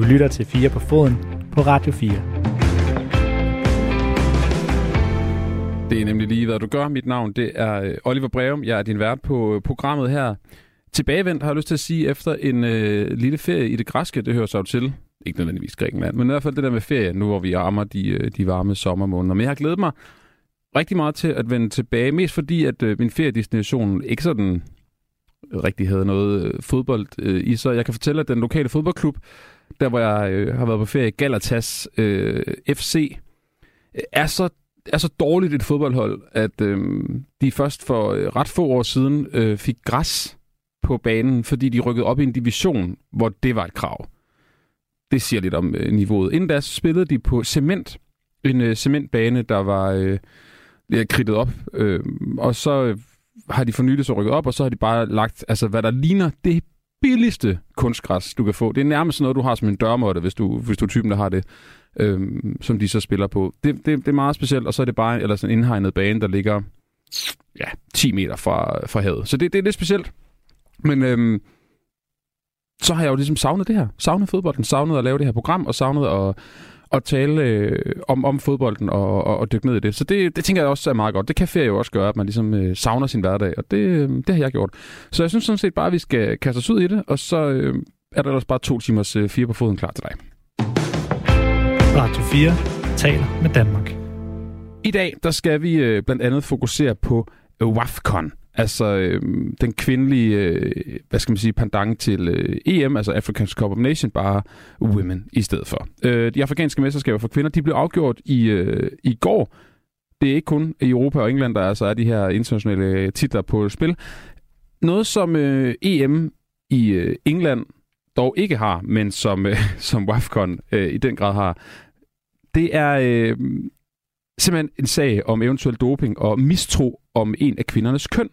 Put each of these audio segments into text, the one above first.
Du lytter til 4 på foden på Radio 4. Det er nemlig lige, hvad du gør. Mit navn det er øh, Oliver Breum. Jeg er din vært på øh, programmet her. Tilbagevendt har jeg lyst til at sige, efter en øh, lille ferie i det græske, det hører sig jo til. Ikke nødvendigvis Grækenland, men i hvert fald det der med ferie, nu hvor vi armer de, øh, de varme sommermåneder. Men jeg har glædet mig rigtig meget til at vende tilbage, mest fordi, at øh, min feriedestination ikke sådan rigtig havde noget øh, fodbold øh, i sig. Jeg kan fortælle, at den lokale fodboldklub, der hvor jeg øh, har været på ferie, Galatas øh, FC, er så er så dårligt et fodboldhold, at øh, de først for øh, ret få år siden øh, fik græs på banen, fordi de rykkede op i en division, hvor det var et krav. Det siger lidt om øh, niveauet. Inden da spillede de på cement. En øh, cementbane, der var øh, kridtet op. Øh, og så øh, har de fornyet så rykket op, og så har de bare lagt, altså hvad der ligner det billigste kunstgræs, du kan få. Det er nærmest noget, du har som en dørmåtte, hvis du, hvis du er typen, der har det, øhm, som de så spiller på. Det, det, det er meget specielt, og så er det bare eller sådan en indhegnet bane, der ligger ja, 10 meter fra, fra havet. Så det, det er lidt specielt. Men øhm, så har jeg jo ligesom savnet det her. Savnet fodbolden, savnet at lave det her program, og savnet at, at tale øh, om, om fodbolden og, og, og dykke ned i det. Så det, det tænker jeg også er meget godt. Det kan ferie jo også gøre, at man ligesom øh, savner sin hverdag, og det, øh, det har jeg gjort. Så jeg synes sådan set bare, at vi skal kaste os ud i det, og så øh, er der også bare to timers øh, fire på foden klar til dig. Radio 4 taler med Danmark. I dag der skal vi øh, blandt andet fokusere på WAFCON, altså øh, den kvindelige, øh, hvad skal man sige, pendant til øh, EM, altså African Cup of Nations, bare women i stedet for. Øh, de afrikanske mesterskaber for kvinder, de blev afgjort i, øh, i går. Det er ikke kun i Europa og England, der altså er de her internationale øh, titler på spil. Noget som øh, EM i øh, England dog ikke har, men som, øh, som WAFCON øh, i den grad har, det er øh, simpelthen en sag om eventuel doping og mistro om en af kvindernes køn.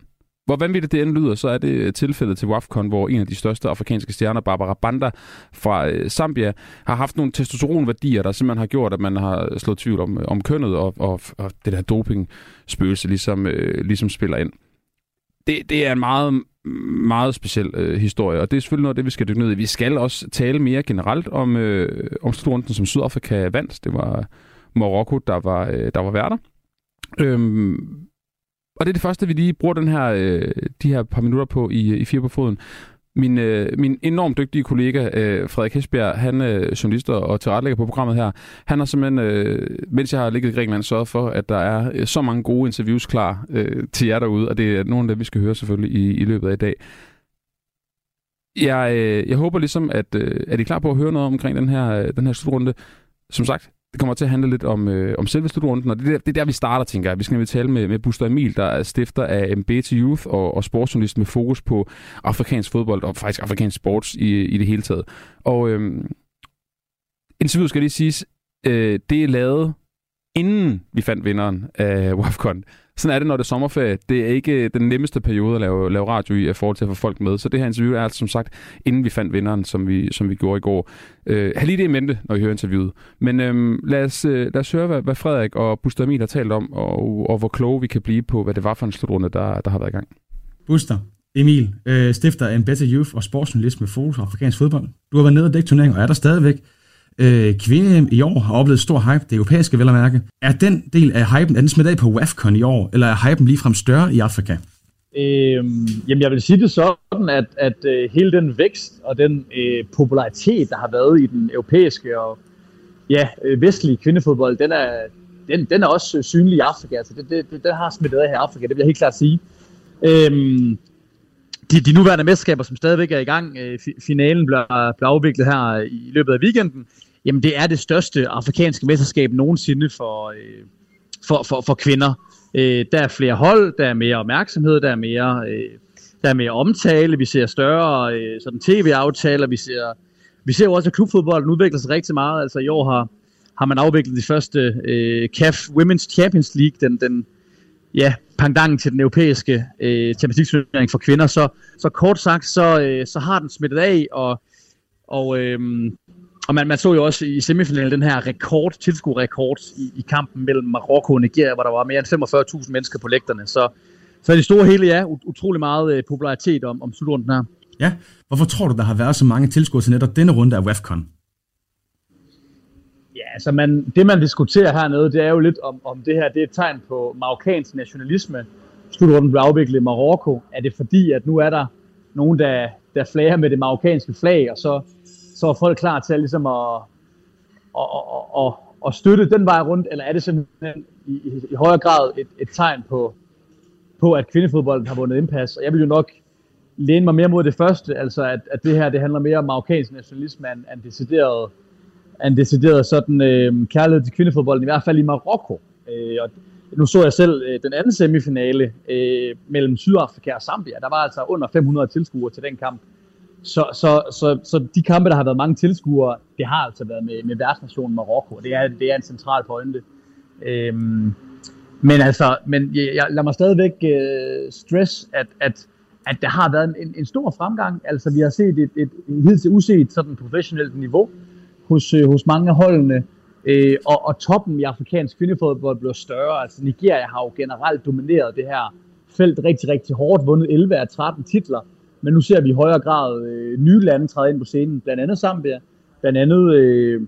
Hvor vanvittigt det end lyder, så er det øh, tilfældet til WAFCON, hvor en af de største afrikanske stjerner, Barbara Banda fra øh, Zambia, har haft nogle testosteronværdier, der simpelthen har gjort, at man har slået tvivl om, øh, om kønnet, og, og, og det der doping-spøgelse ligesom, øh, ligesom spiller ind. Det, det er en meget, meget speciel øh, historie, og det er selvfølgelig noget af det, vi skal dykke ned i. Vi skal også tale mere generelt om, øh, om slutrunden, som Sydafrika vandt. Det var Marokko, der var, øh, der var værter. Øhm, og det er det første, vi lige bruger den her, øh, de her par minutter på i, i Fire på Foden. Min, øh, min enormt dygtige kollega, øh, Frederik Hesbjerg, han er øh, journalist og tilrettelægger på programmet her. Han har simpelthen, øh, mens jeg har ligget i Grækenland, sørget for, at der er øh, så mange gode interviews klar øh, til jer derude, og det er nogle af dem, vi skal høre selvfølgelig i, i løbet af i dag. Jeg, øh, jeg håber ligesom, at øh, er I klar på at høre noget omkring den her, øh, den her slutrunde? Som sagt, det kommer til at handle lidt om, øh, om selve slutrunden, og det er, der, det er der, vi starter, tænker jeg. Vi skal nemlig tale med, med Buster Emil, der er stifter af MBT Youth og, og sportsjournalist med fokus på afrikansk fodbold og faktisk afrikansk sports i, i det hele taget. Og øh, interviewet skal lige siges, øh, det er lavet inden vi fandt vinderen af WAFCON. Sådan er det, når det er sommerferie. Det er ikke den nemmeste periode at lave, lave radio i, i forhold til at få folk med. Så det her interview er altså som sagt, inden vi fandt vinderen, som vi, som vi gjorde i går. Øh, have lige det i mente, når I hører interviewet. Men øhm, lad, os, øh, lad os høre, hvad, hvad Frederik og Buster Emil har talt om, og, og hvor kloge vi kan blive på, hvad det var for en slutrunde, der, der har været i gang. Buster, Emil, øh, stifter af en Better Youth og sportsjournalist med fokus på afrikansk fodbold. Du har været nede og dække turneringen, og er der stadigvæk. Øh, kvinde i år har oplevet stor hype, det europæiske vel at mærke. Er den del af hypen, er den smidt af på WAFCON i år, eller er hypen ligefrem større i Afrika? Øhm, jamen jeg vil sige det sådan, at, at øh, hele den vækst og den øh, popularitet, der har været i den europæiske og ja, øh, vestlige kvindefodbold, den er, den, den er også øh, synlig i Afrika. Altså, det, det, det, den har smittet af her i Afrika, det vil jeg helt klart sige. Øhm, de, de nuværende mesterskaber, som stadigvæk er i gang, øh, finalen bliver, bliver afviklet her i løbet af weekenden, jamen det er det største afrikanske mesterskab nogensinde for, øh, for, for, for kvinder. Øh, der er flere hold, der er mere opmærksomhed, der er mere, øh, der er mere omtale, vi ser større øh, sådan tv-aftaler, vi ser, vi ser jo også, at klubfodbolden udvikler sig rigtig meget. Altså i år har, har man afviklet de første øh, CAF Women's Champions League, den, den ja, pangdangen til den europæiske øh, Champions League for kvinder. Så, så kort sagt, så, øh, så har den smittet af, og, og øh, og man, man så jo også i semifinalen den her rekord, tilskuerrekord i, i kampen mellem Marokko og Nigeria, hvor der var mere end 45.000 mennesker på lægterne. Så, så det store hele, ja, utrolig meget øh, popularitet om, om slutrunden her. Ja, hvorfor tror du, der har været så mange tilskuere til netop denne runde af WAFCON? altså man, det man diskuterer hernede, det er jo lidt om, om det her det er et tegn på marokkansk nationalisme. Slutrunden blev afviklet i Marokko. Er det fordi, at nu er der nogen, der, der flager med det marokkanske flag, og så, så er folk klar til ligesom at, ligesom at, at, at, at, at støtte den vej rundt, eller er det simpelthen i, i, i højere grad et, et tegn på, på, at kvindefodbolden har vundet indpas? Og jeg vil jo nok læne mig mere mod det første, altså at, at det her det handler mere om marokkansk nationalisme end, end decideret, end decideret sådan øh, kærlighed til kvindefodbolden, i hvert fald i Marokko. Øh, og nu så jeg selv øh, den anden semifinale øh, mellem Sydafrika og Zambia. Der var altså under 500 tilskuere til den kamp. Så, så, så, så de kampe, der har været mange tilskuere, det har altså været med, med værtsnationen Marokko. Det er, det er en central pointe. Øhm, men altså, men jeg, jeg lad mig stadigvæk øh, stress, at, at, at der har været en, en stor fremgang. Altså, vi har set et, et, et hidtil uset sådan professionelt niveau hos, øh, hos mange af holdene. Øh, og, og toppen i afrikansk kvindefodbold blev større. Altså, Nigeria har jo generelt domineret det her felt rigtig, rigtig hårdt, vundet 11 af 13 titler. Men nu ser vi i højere grad øh, nye lande træde ind på scenen, blandt andet Zambia, blandt andet øh,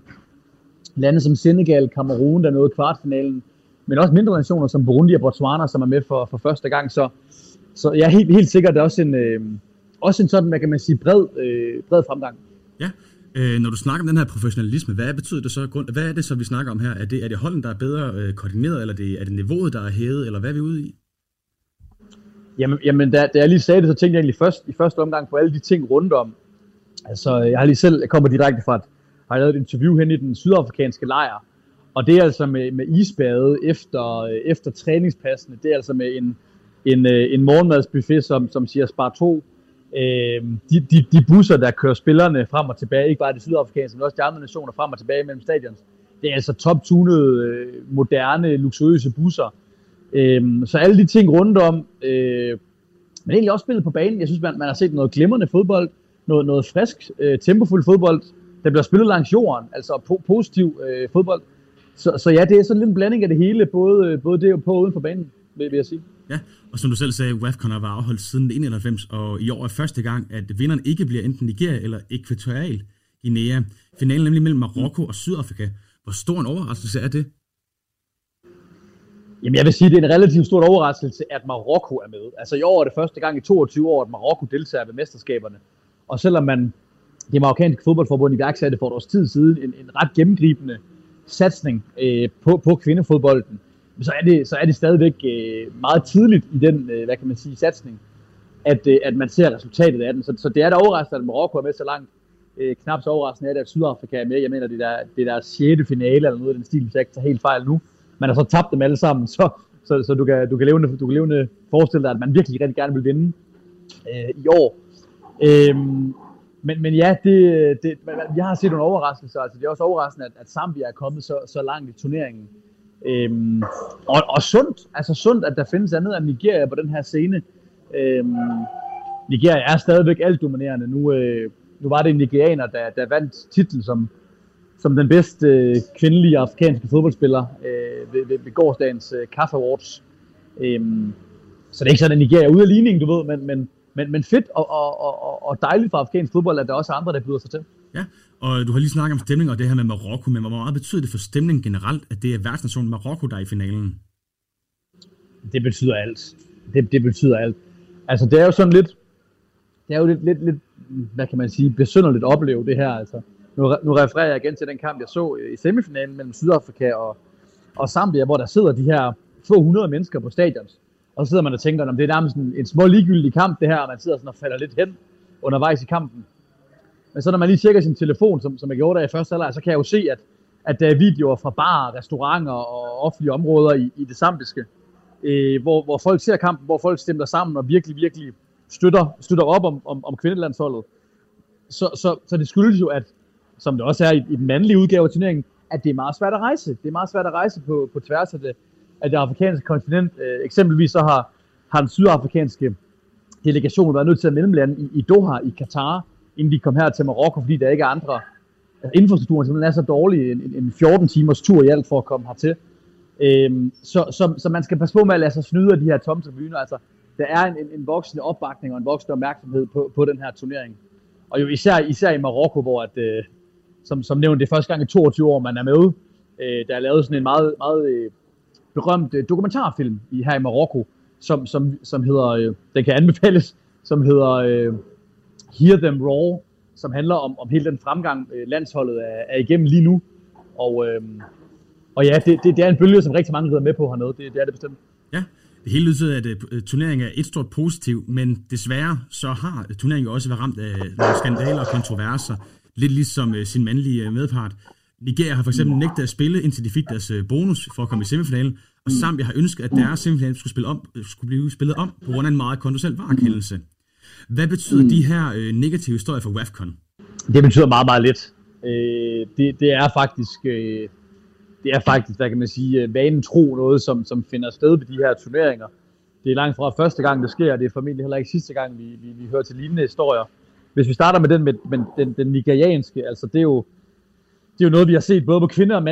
lande som Senegal, Kamerun, der nåede kvartfinalen, men også mindre nationer som Burundi og Botswana, som er med for, for første gang. Så, så jeg er helt, helt sikkert, det er også en, øh, også en sådan, hvad kan man sige, bred, øh, bred fremgang. Ja, øh, når du snakker om den her professionalisme, hvad betyder det så? Grund, Hvad er det så, vi snakker om her? Er det, er det holden, der er bedre øh, koordineret, eller det, er det niveauet, der er hævet, eller hvad er vi ude i? Jamen, jamen da, da jeg lige sagde det, så tænkte jeg egentlig først, i første omgang på alle de ting rundt om. Altså, jeg har lige selv, jeg kommer direkte fra et, har lavet et interview hen i den sydafrikanske lejr, og det er altså med, med isbade efter, øh, efter træningspassene, det er altså med en, en, øh, en morgenmadsbuffet, som, som siger spar 2. Øh, de, de, de busser, der kører spillerne frem og tilbage, ikke bare de sydafrikanske, men også de andre nationer frem og tilbage mellem stadions, det er altså top-tunede, øh, moderne, luksuriøse busser, Øhm, så alle de ting rundt om, øh, men egentlig også spillet på banen. Jeg synes, man, man har set noget glimrende fodbold, noget, noget frisk, øh, tempofuld fodbold, der bliver spillet langs jorden, altså po- positiv øh, fodbold. Så, så ja, det er sådan lidt en blanding af det hele, både, øh, både det og på og uden for banen, vil, vil jeg sige. Ja, og som du selv sagde, WAFCON har været afholdt siden 91, og i år er første gang, at vinderen ikke bliver enten Nigeria eller Ekvatorial Guinea. Finalen nemlig mellem Marokko og Sydafrika. Hvor stor en overraskelse er det? Jamen jeg vil sige, at det er en relativt stor overraskelse, at Marokko er med. Altså i år er det første gang i 22 år, at Marokko deltager ved mesterskaberne. Og selvom man, det marokkanske fodboldforbund iværksatte for et års tid siden, en, en ret gennemgribende satsning øh, på, på kvindefodbolden, så er det, så er det stadigvæk øh, meget tidligt i den, øh, hvad kan man sige, satsning, at, øh, at man ser resultatet af den. Så, så det er da overraskende, at Marokko er med så langt. Øh, knap så overraskende er det, at Sydafrika er med. Jeg mener, det er, der, det er deres 6. finale, eller noget af den stil, hvis jeg ikke tager helt fejl nu man har så tabt dem alle sammen, så, så, så du, kan, du, kan levende, du kan levende forestille dig, at man virkelig rigtig gerne vil vinde øh, i år. Øhm, men, men ja, det, det, jeg har set nogle overraskelser. Altså, det er også overraskende, at, at Zambia er kommet så, så langt i turneringen. Øhm, og, og sundt, altså sundt, at der findes andet end Nigeria på den her scene. Øhm, Nigeria er stadigvæk alt dominerende. Nu, øh, nu var det en nigerianer, der, der vandt titlen som, som den bedste øh, kvindelige afrikanske fodboldspiller øh, ved, ved, ved gårdsdagens øh, Kaffe Awards. Øhm, så det er ikke sådan, at Nigeria er ude af ligningen, du ved, men, men, men, men fedt og, og, og, og dejligt for afrikansk fodbold, at der også er andre, der byder sig til. Ja, og du har lige snakket om stemning og det her med Marokko, men hvor meget betyder det for stemningen generelt, at det er værtsnationen Marokko, der er i finalen? Det betyder alt. Det, det betyder alt. Altså, det er jo sådan lidt, det er jo lidt, lidt, lidt hvad kan man sige, besynderligt opleve det her, altså nu, nu refererer jeg igen til den kamp, jeg så i semifinalen mellem Sydafrika og, og Zambia, hvor der sidder de her få hundrede mennesker på stadion. Og så sidder man og tænker, om det er nærmest en, en små ligegyldig kamp, det her, og man sidder sådan og falder lidt hen undervejs i kampen. Men så når man lige tjekker sin telefon, som, som jeg gjorde der i første halvleg, så kan jeg jo se, at, at der er videoer fra barer, restauranter og offentlige områder i, i det zambiske, øh, hvor, hvor folk ser kampen, hvor folk stemmer sammen og virkelig, virkelig støtter, støtter op om, om, om kvindelandsholdet. Så, så, så det skyldes jo, at, som det også er i, i den mandlige udgave af turneringen, at det er meget svært at rejse. Det er meget svært at rejse på, på tværs af det, af det afrikanske kontinent. Øh, eksempelvis så har, har den sydafrikanske delegation været nødt til at mellemlande i, i Doha i Katar, inden de kom her til Marokko, fordi der ikke er andre altså infrastrukturen simpelthen er så dårlig, en, en 14 timers tur i alt for at komme hertil. Øhm, så, så, så man skal passe på med at lade sig snyde af de her tomme tribuner. Altså, der er en, en, en voksende opbakning og en voksende opmærksomhed på, på den her turnering. Og jo især, især i Marokko, hvor at, øh, som, som nævnt, det er første gang i 22 år, man er med Øh, der er lavet sådan en meget, meget øh, berømt øh, dokumentarfilm i, her i Marokko, som, som, som hedder, øh, den kan anbefales, som hedder øh, Hear Them Raw, som handler om, om hele den fremgang, øh, landsholdet er, er igennem lige nu. Og, øh, og ja, det, det, det er en bølge, som rigtig mange rider med på hernede. Det, det er det bestemt. Ja, det hele lyder at uh, turneringen er et stort positiv, men desværre så har øh, turneringen også været ramt af nogle skandaler og kontroverser, lidt ligesom uh, sin mandlige medpart. Nigeria har for eksempel nægtet at spille, indtil de fik deres uh, bonus for at komme i semifinalen, og Zambia har ønsket, at deres semifinal skulle, spille om, skulle blive spillet om på grund af en meget kontroversiel varekendelse. Hvad betyder de her uh, negative historier for WAFCON? Det betyder meget, meget lidt. Øh, det, det er faktisk... Øh, det er faktisk, hvad kan man sige, øh, vanen tro noget, som, som finder sted ved de her turneringer. Det er langt fra første gang, det sker, og det er formentlig heller ikke sidste gang, vi, vi, vi hører til lignende historier. Hvis vi starter med den, med, med den, den nigerianske, altså det er jo, det er jo noget, vi har set både på kvinder- og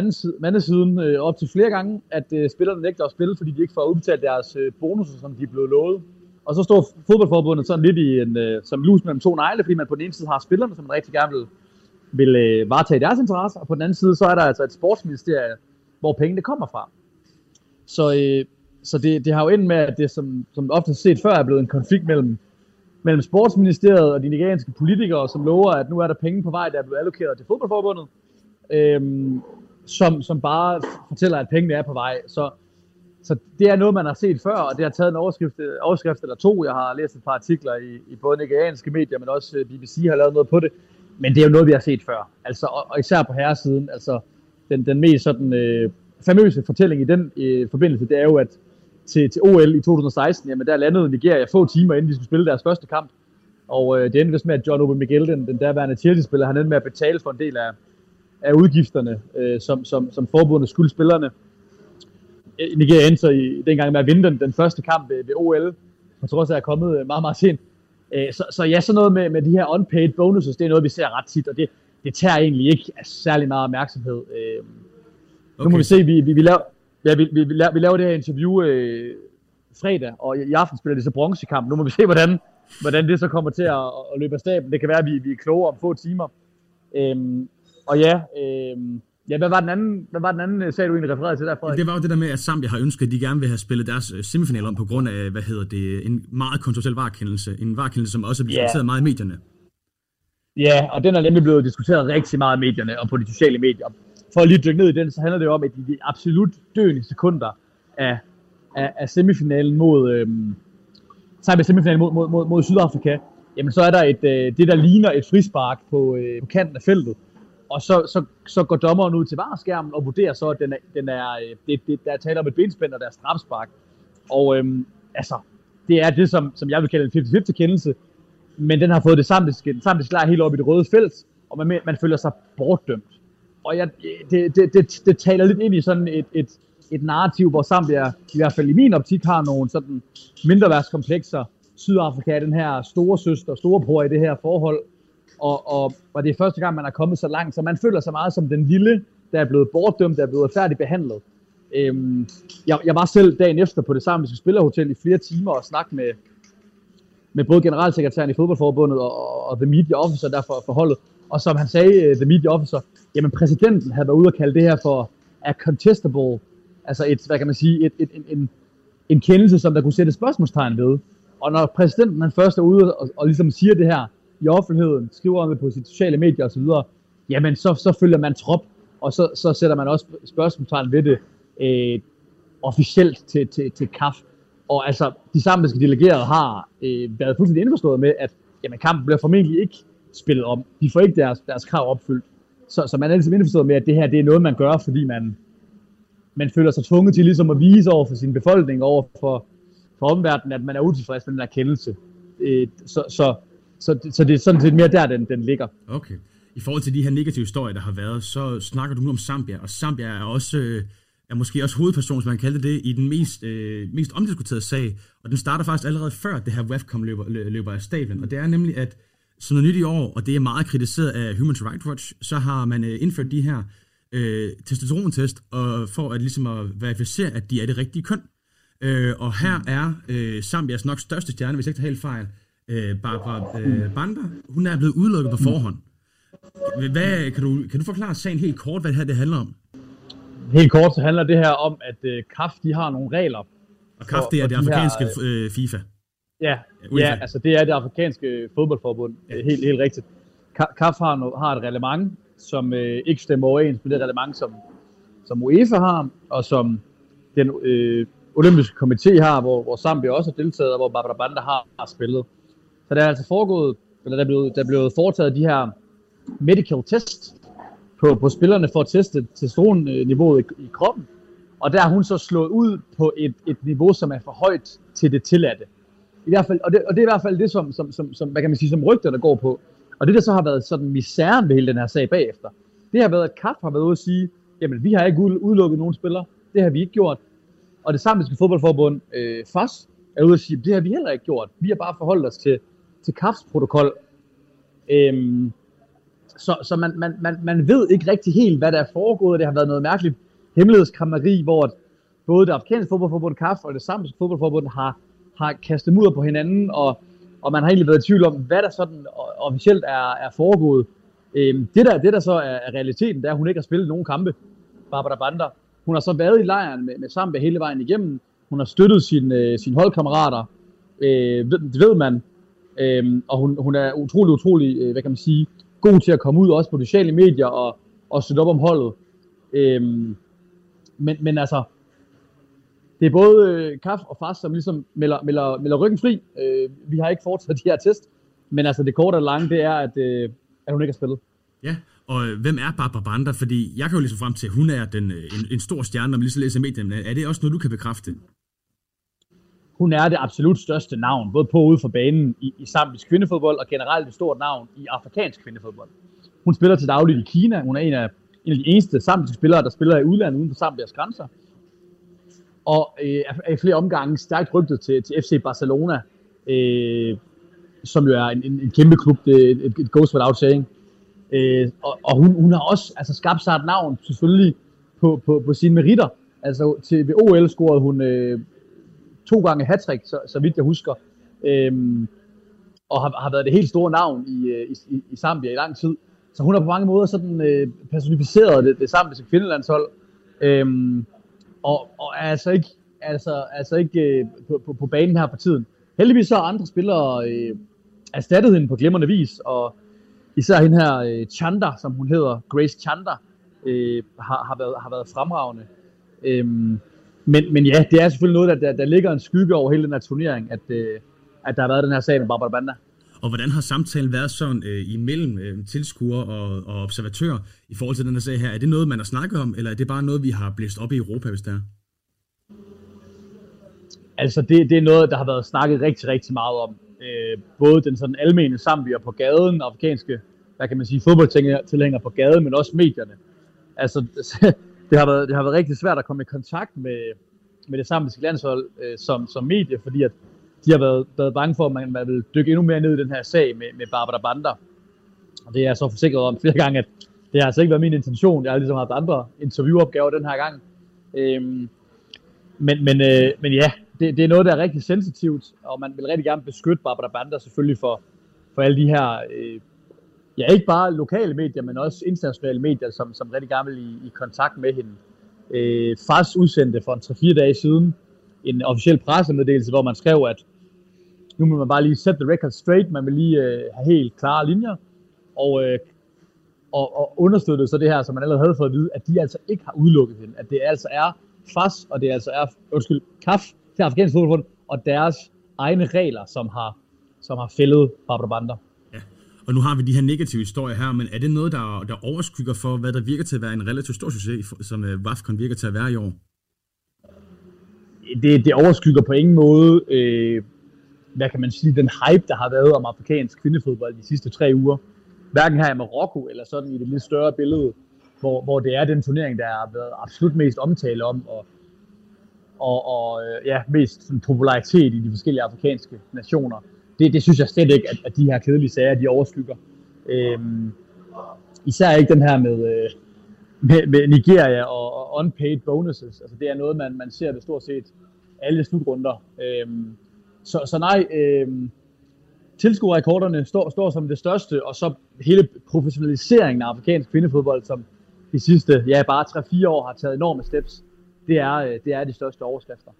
mandesiden øh, op til flere gange, at øh, spillerne nægter at spille, fordi de ikke får udbetalt deres øh, bonusser, som de er blevet lovet. Og så står fodboldforbundet sådan lidt i en, øh, som lus mellem to negle, fordi man på den ene side har spillerne, som man rigtig gerne vil vil øh, varetage deres interesser, og på den anden side, så er der altså et sportsministerie, hvor pengene kommer fra. Så, øh, så det, det har jo endt med, at det, som, som ofte set før, er blevet en konflikt mellem, mellem sportsministeriet og de nigerianske politikere, som lover, at nu er der penge på vej, der er blevet allokeret til fodboldforbundet, øhm, som, som bare fortæller, at pengene er på vej. Så, så det er noget, man har set før, og det har taget en overskrift, overskrift eller to. Jeg har læst et par artikler i, i både nigerianske medier, men også øh, BBC har lavet noget på det men det er jo noget, vi har set før. Altså, og, og især på herresiden, altså den, den mest sådan, øh, famøse fortælling i den øh, forbindelse, det er jo, at til, til OL i 2016, jamen der landede Nigeria få timer, inden de skulle spille deres første kamp. Og øh, det endte med, at John Obi Miguel, den, den derværende Chelsea-spiller, han endte med at betale for en del af, af udgifterne, øh, som, som, som forbundet skulle spillerne. Nigeria endte så i, dengang med at vinde den, den første kamp ved, ved OL, på trods af at er kommet meget, meget sent. Øh, så, så ja, sådan noget med, med de her unpaid bonuses, det er noget, vi ser ret tit, og det, det tager egentlig ikke særlig meget opmærksomhed. Øh, okay. Nu må vi se, vi, vi, vi, laver, ja, vi, vi, vi, laver, det her interview øh, fredag, og i aften spiller de så bronzekamp. Nu må vi se, hvordan, hvordan det så kommer til at, at løbe af staben. Det kan være, at vi, vi er klogere om få timer. Øh, og ja, øh, Ja, hvad var den anden, hvad var den anden øh, sag, du egentlig refererede til der, Frederik? Det var jo det der med, at Zambia har ønsket, at de gerne vil have spillet deres øh, semifinal om på grund af, hvad hedder det, en meget kontroversiel varekendelse. En varekendelse, som også er blevet yeah. meget i medierne. Ja, og den er nemlig blevet diskuteret rigtig meget i medierne og på de sociale medier. For at lige dykke ned i den, så handler det jo om, at i de absolut døende sekunder af, af, af semifinalen mod, øhm, semifinalen mod, mod, mod, mod Sydafrika, jamen så er der et, øh, det, der ligner et frispark på, øh, på kanten af feltet, og så, så, så går dommeren ud til vareskærmen og vurderer så, at den er, den er, øh, det, det, der er tale om et benspænd, og der er strafspark. Og øhm, altså, det er det, som, som jeg vil kalde en 50-50 kendelse, men den har fået det samtidig, samtidig klar helt op i det røde felt, og man, man føler sig bortdømt. Og jeg, det, det, det, det taler lidt ind i sådan et, et, et narrativ, hvor Zambia, i hvert fald i min optik, har nogle sådan mindreværdskomplekser. Sydafrika er den her store søster, storebror i det her forhold, og, og, og det er første gang, man er kommet så langt, så man føler sig meget som den lille, der er blevet bortdømt, der er blevet færdigt behandlet. Øhm, jeg, jeg var selv dagen efter på det samiske spillerhotel i flere timer og snakkede med, med både generalsekretæren i fodboldforbundet og, og the media officer der for, for holdet. Og som han sagde, øh, the media officer, jamen præsidenten havde været ude og kalde det her for a contestable, altså et, hvad kan man sige, et, et, en, en, en kendelse, som der kunne sætte spørgsmålstegn ved. Og når præsidenten han først er ude og, og ligesom siger det her, i offentligheden, skriver om det på sine sociale medier osv., jamen så, så følger man trop, og så, så sætter man også spørgsmålstegn ved det øh, officielt til, til, til kaffe. Og altså, de sambiske delegerede har øh, været fuldstændig indforstået med, at jamen, kampen bliver formentlig ikke spillet om. De får ikke deres, deres krav opfyldt. Så, så man er ligesom indforstået med, at det her det er noget, man gør, fordi man, man føler sig tvunget til ligesom at vise over for sin befolkning, over for, for omverdenen, at man er utilfreds med den her kendelse. Øh, så, så så, så det er sådan set mere der, den, den ligger. Okay. I forhold til de her negative historier, der har været, så snakker du nu om Zambia, og Zambia er også øh, er måske også hovedperson, som man kalder det, i den mest, øh, mest omdiskuterede sag, og den starter faktisk allerede før det her WAFCOM løber, løber af stablen, og det er nemlig, at som noget nyt i år, og det er meget kritiseret af Human Rights Watch, så har man øh, indført de her øh, testosterontest, og for at ligesom at verificere, at de er det rigtige køn. Øh, og her er øh, Zambias nok største stjerne, hvis jeg ikke tager helt fejl, øh, Barbara øh, Banda, hun er blevet udelukket på forhånd. Hvad, kan, du, kan du forklare sagen helt kort, hvad det her det handler om? Helt kort så handler det her om, at øh, CAF de har nogle regler. Og CAF det er det afrikanske her, øh, FIFA. Ja, ja, altså det er det afrikanske fodboldforbund. Ja. Helt, helt rigtigt. CAF har, no, har et reglement, som øh, ikke stemmer overens med det reglement, som, som UEFA har, og som den øh, olympiske komité har, hvor, hvor Zambia også har deltaget, og hvor Barbara Banda har, har spillet. Så der er altså foregået, eller der er blevet, der er blevet foretaget de her medical test på, på spillerne for at teste testosteronniveauet i, i kroppen. Og der er hun så slået ud på et, et niveau, som er for højt til det tilladte. I hvert fald, og, det, og det er i hvert fald det, som, som, som, som, hvad kan man sige, som rygter, der går på. Og det, der så har været sådan misæren ved hele den her sag bagefter, det har været, at KAF har været ude at sige, jamen vi har ikke udelukket nogen spillere. Det har vi ikke gjort. Og det samtidige fodboldforbund, øh, FAS, er ude at sige, det har vi heller ikke gjort. Vi har bare forholdt os til, til KAFs protokol. Øhm, så så man, man, man, man ved ikke rigtig helt, hvad der er foregået. Det har været noget mærkeligt hemmelighedskrammeri, hvor både det afrikanske fodboldforbund KAF og det samtidige fodboldforbund har, har kastet mudder på hinanden, og, og man har egentlig været i tvivl om, hvad der sådan officielt er, er foregået. Øhm, det, der, det der så er, realiteten, det er, at hun ikke har spillet nogen kampe, Barbara Bander. Hun har så været i lejren med, med Samba hele vejen igennem. Hun har støttet sin, øh, sine holdkammerater. Øh, det ved man. Øhm, og hun, hun er utrolig, utrolig, øh, hvad kan man sige, god til at komme ud også på sociale medier og, og støtte op om holdet. Øhm, men, men altså, det er både øh, Kaf og Fast, som ligesom melder, melder, melder ryggen fri. Øh, vi har ikke foretaget de her test, men altså det korte og lange, det er, at, øh, at hun ikke har spillet. Ja, og øh, hvem er Barbara Banda? Fordi jeg kan jo ligesom frem til, at hun er den, øh, en, en stor stjerne, når man lige læser medierne. Er det også noget, du kan bekræfte? Hun er det absolut største navn, både på og ude for banen i, i sambisk kvindefodbold, og generelt et stort navn i afrikansk kvindefodbold. Hun spiller til dagligt i Kina. Hun er en af, en af de eneste sambiske spillere, der spiller i udlandet uden for Zambias grænser. Og øh, er i flere omgange stærkt rygtet til, til FC Barcelona, øh, som jo er en, en, en kæmpe klub, det, et, et goes without saying. Øh, og og hun, hun har også altså, skabt sig et navn, selvfølgelig, på, på, på sine meritter. Altså til, ved OL scorede hun øh, to gange hat så, så vidt jeg husker. Øhm, og har, har været det helt store navn øh, i, i, i Zambia i lang tid. Så hun har på mange måder sådan øh, personificeret det, det zambiske kvindelandshold. Øhm, og, og er altså ikke, altså, altså ikke øh, på, på, på banen her på tiden. Heldigvis så har andre spillere øh, erstattet hende på glimrende vis, og især hende her, øh, Chanda, som hun hedder, Grace Chanda, øh, har, har, været, har været fremragende. Øhm, men, men ja, det er selvfølgelig noget, der, der, der ligger en skygge over hele den her turnering, at, øh, at der har været den her sag med Barbara Banda. Og hvordan har samtalen været sådan øh, imellem øh, tilskuere og, og observatører i forhold til den her sag her? Er det noget, man har snakket om, eller er det bare noget, vi har blæst op i Europa, hvis det er? Altså, det, det er noget, der har været snakket rigtig, rigtig meget om. Øh, både den sådan almene sambier på gaden, afrikanske, hvad kan man sige, fodboldtilhængere på gaden, men også medierne. Altså, det har, været, det har været rigtig svært at komme i kontakt med, med det sambiske landshold øh, som, som medie, fordi at de har været, været bange for, at man, man vil dykke endnu mere ned i den her sag med, med Barbara Bander. Og det er jeg så forsikret om flere gange, at det har altså ikke været min intention. Jeg har ligesom haft andre interviewopgaver den her gang. Øhm, men, men, øh, men ja, det, det er noget, der er rigtig sensitivt, og man vil rigtig gerne beskytte Barbara Bander selvfølgelig for, for alle de her, øh, ja ikke bare lokale medier, men også internationale medier, som, som rigtig gerne vil i, i kontakt med hende. Øh, FAS udsendte for en 3-4 dage siden en officiel pressemeddelelse, hvor man skrev, at nu må man bare lige sætte the record straight, man vil lige øh, have helt klare linjer, og, øh, og, og understøtte så det her, som man allerede havde fået at vide, at de altså ikke har udelukket hende, at det altså er FAS, og det altså er, undskyld, KAF, det afghanske fodboldforbund, og deres egne regler, som har, som har fældet Barbara Bander. Og nu har vi de her negative historier her, men er det noget, der, der overskygger for, hvad der virker til at være en relativt stor succes, som øh, uh, WAFCON virker til at være i år? Det, det overskygger på ingen måde, øh, hvad kan man sige, den hype, der har været om afrikansk kvindefodbold de sidste tre uger. Hverken her i Marokko, eller sådan i det lidt større billede, hvor, hvor det er den turnering, der har været absolut mest omtale om, og og, og øh, ja, mest sådan, popularitet i de forskellige afrikanske nationer. Det, det synes jeg slet ikke, at, at de her kedelige sager, de overskygger. Øhm, især ikke den her med, øh, med, med Nigeria og, og unpaid bonuses. Altså det er noget, man, man ser det stort set alle slutrunder. Øhm, så, så nej, øhm, tilskuerrekorderne står, står som det største, og så hele professionaliseringen af afrikansk kvindefodbold, som, de sidste, ja, bare 3-4 år har taget enorme steps. Det er, øh, det er de største overskrifter.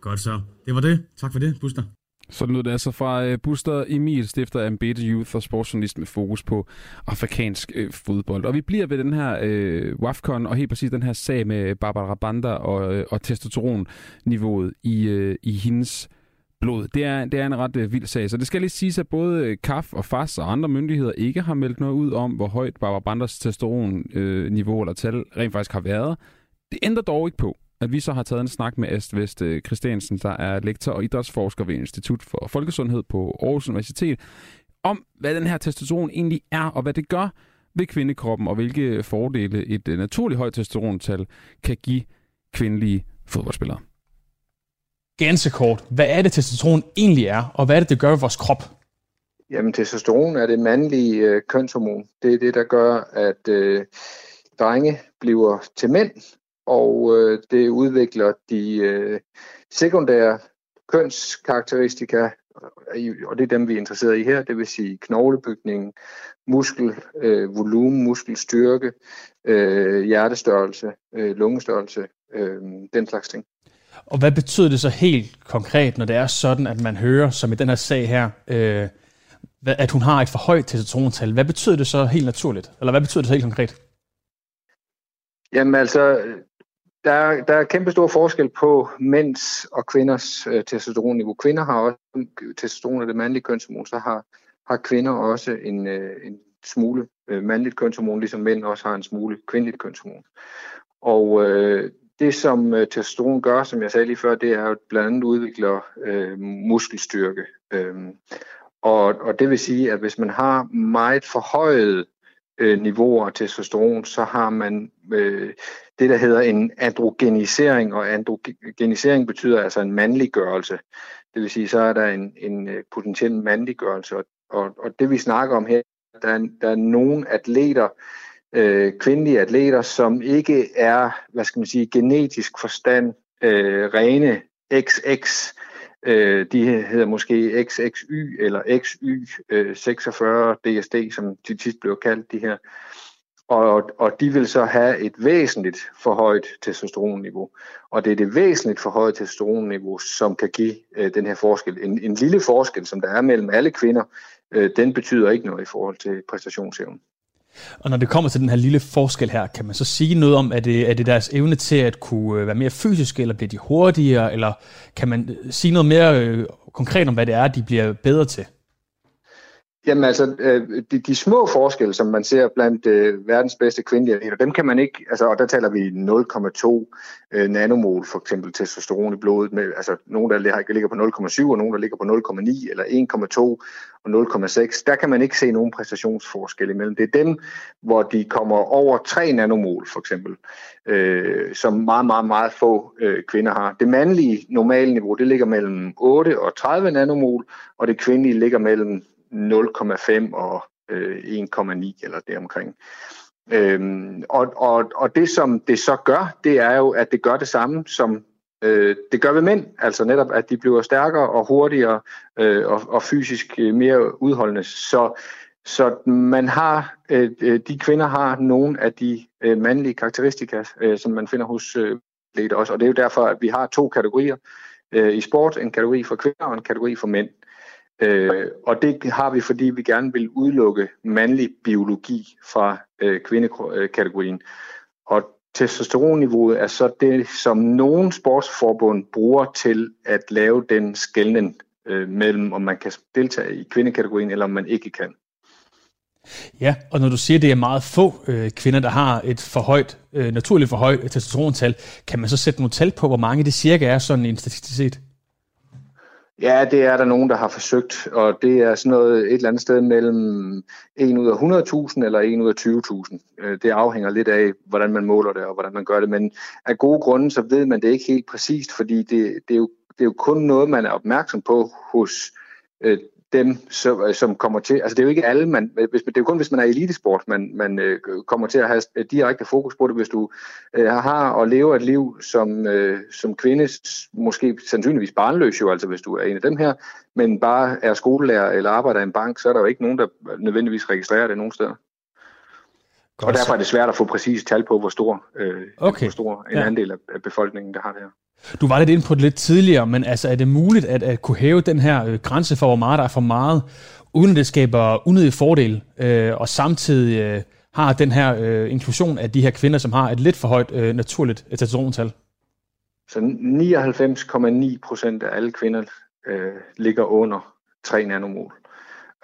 Godt så. Det var det. Tak for det, Buster. Så lød det altså fra øh, Buster Emil, stifter af Beta Youth og sportsjournalist med fokus på afrikansk øh, fodbold. Og vi bliver ved den her øh, WAFCON, og helt præcis den her sag med Barbara Banda og, øh, og testosteronniveauet i, øh, i hendes blod. Det er, det er en ret øh, vild sag. Så det skal lige siges, at både øh, KAF og FAS og andre myndigheder ikke har meldt noget ud om, hvor højt Barbara Bandas testosteronniveau uh, eller tal rent faktisk har været. Det ændrer dog ikke på, at vi så har taget en snak med Est Vest øh, Christiansen, der er lektor og idrætsforsker ved Institut for Folkesundhed på Aarhus Universitet, om hvad den her testosteron egentlig er, og hvad det gør ved kvindekroppen, og hvilke fordele et øh, naturligt højt testosterontal kan give kvindelige fodboldspillere. Ganske kort, hvad er det testosteron egentlig er, og hvad er det, det gør ved vores krop? Jamen, testosteron er det mandlige øh, kønshormon. Det er det, der gør, at øh, drenge bliver til mænd, og øh, det udvikler de øh, sekundære kønskarakteristika, og det er dem, vi er interesseret i her, det vil sige knoglebygning, muskel, øh, volumen, muskelstyrke, øh, hjertestørrelse, øh, lungestørrelse, øh, den slags ting. Og hvad betyder det så helt konkret, når det er sådan, at man hører, som i den her sag her, øh, at hun har et for højt testosterontal? Hvad betyder det så helt naturligt? Eller hvad betyder det så helt konkret? Jamen altså, der, er, der er kæmpe stor forskel på mænds og kvinders øh, testosteronniveau. Kvinder har også testosteron og det mandlige kønshormon, så har, har kvinder også en, øh, en smule øh, mandligt kønshormon, ligesom mænd også har en smule kvindeligt kønshormon. Og øh, det, som øh, testosteron gør, som jeg sagde lige før, det er jo blandt andet udvikler øh, muskelstyrke. Øh, og, og det vil sige, at hvis man har meget forhøjet øh, niveauer af testosteron, så har man øh, det, der hedder en androgenisering, og androgenisering betyder altså en mandliggørelse. Det vil sige, så er der en, en øh, potentiel mandliggørelse, og, og, og det vi snakker om her, der er, der er nogle atleter, øh, kvindelige atleter, som ikke er, hvad skal man sige, genetisk forstand øh, rene XX, Øh, de hedder måske XXY eller XY46 øh, DSD, som de tit blev kaldt, de her. Og, og de vil så have et væsentligt forhøjet testosteronniveau. Og det er det væsentligt forhøjet testosteronniveau, som kan give øh, den her forskel. En, en lille forskel, som der er mellem alle kvinder, øh, den betyder ikke noget i forhold til præstationsevnen. Og når det kommer til den her lille forskel her, kan man så sige noget om, at det, er det deres evne til at kunne øh, være mere fysiske, eller bliver de hurtigere, eller kan man øh, sige noget mere øh, konkret om, hvad det er, de bliver bedre til? Jamen altså, øh, de, de små forskelle, som man ser blandt øh, verdens bedste kvindelige atleter, dem kan man ikke, altså, og der taler vi 0,2 øh, nanomol for eksempel testosteron i blodet, med, altså nogen, der ligger på 0,7, og nogen, der ligger på 0,9, eller 1,2 og 0,6. Der kan man ikke se nogen præstationsforskel imellem. Det er dem, hvor de kommer over 3 nanomol for eksempel, øh, som meget, meget, meget få øh, kvinder har. Det mandlige normale niveau, det ligger mellem 8 og 30 nanomol, og det kvindelige ligger mellem 0,5 og øh, 1,9 eller deromkring. Øhm, og, og, og det som det så gør, det er jo, at det gør det samme som øh, det gør ved mænd, altså netop at de bliver stærkere og hurtigere øh, og, og fysisk øh, mere udholdende. Så, så man har, øh, øh, de kvinder har nogle af de øh, mandlige karakteristika, øh, som man finder hos øh, leder også, og det er jo derfor, at vi har to kategorier øh, i sport, en kategori for kvinder og en kategori for mænd. Øh, Øh, og det har vi, fordi vi gerne vil udelukke mandlig biologi fra øh, kvindekategorien. Og testosteronniveauet er så det, som nogle sportsforbund bruger til at lave den skældning øh, mellem, om man kan deltage i kvindekategorien, eller om man ikke kan. Ja, og når du siger, at det er meget få øh, kvinder, der har et for højt, øh, naturligt for højt testosterontal, kan man så sætte nogle tal på, hvor mange det cirka er sådan en statistik? Ja, det er der nogen, der har forsøgt, og det er sådan noget et eller andet sted mellem 1 ud af 100.000 eller 1 ud af 20.000. Øh, det afhænger lidt af, hvordan man måler det og hvordan man gør det, men af gode grunde, så ved man det ikke helt præcist, fordi det, det, er, jo, det er jo kun noget, man er opmærksom på hos øh, dem, som, øh, som kommer til, altså det er jo ikke alle, man, hvis, det er jo kun hvis man er elitesport, man, man øh, kommer til at have direkte fokus på det, hvis du øh, har og lever et liv som, øh, som kvinde, måske sandsynligvis barnløs jo, altså hvis du er en af dem her, men bare er skolelærer eller arbejder i en bank, så er der jo ikke nogen, der nødvendigvis registrerer det nogen steder. Godt. Og derfor er det svært at få præcis tal på, hvor stor, øh, okay. hvor stor en ja. andel af befolkningen, der har det her. Du var lidt inde på det lidt tidligere, men altså er det muligt at, at kunne hæve den her øh, grænse for, hvor meget der er for meget, uden det skaber unødig fordel, øh, og samtidig øh, har den her øh, inklusion af de her kvinder, som har et lidt for højt øh, naturligt testosterontal? Så 99,9 procent af alle kvinder øh, ligger under 3 nanomol.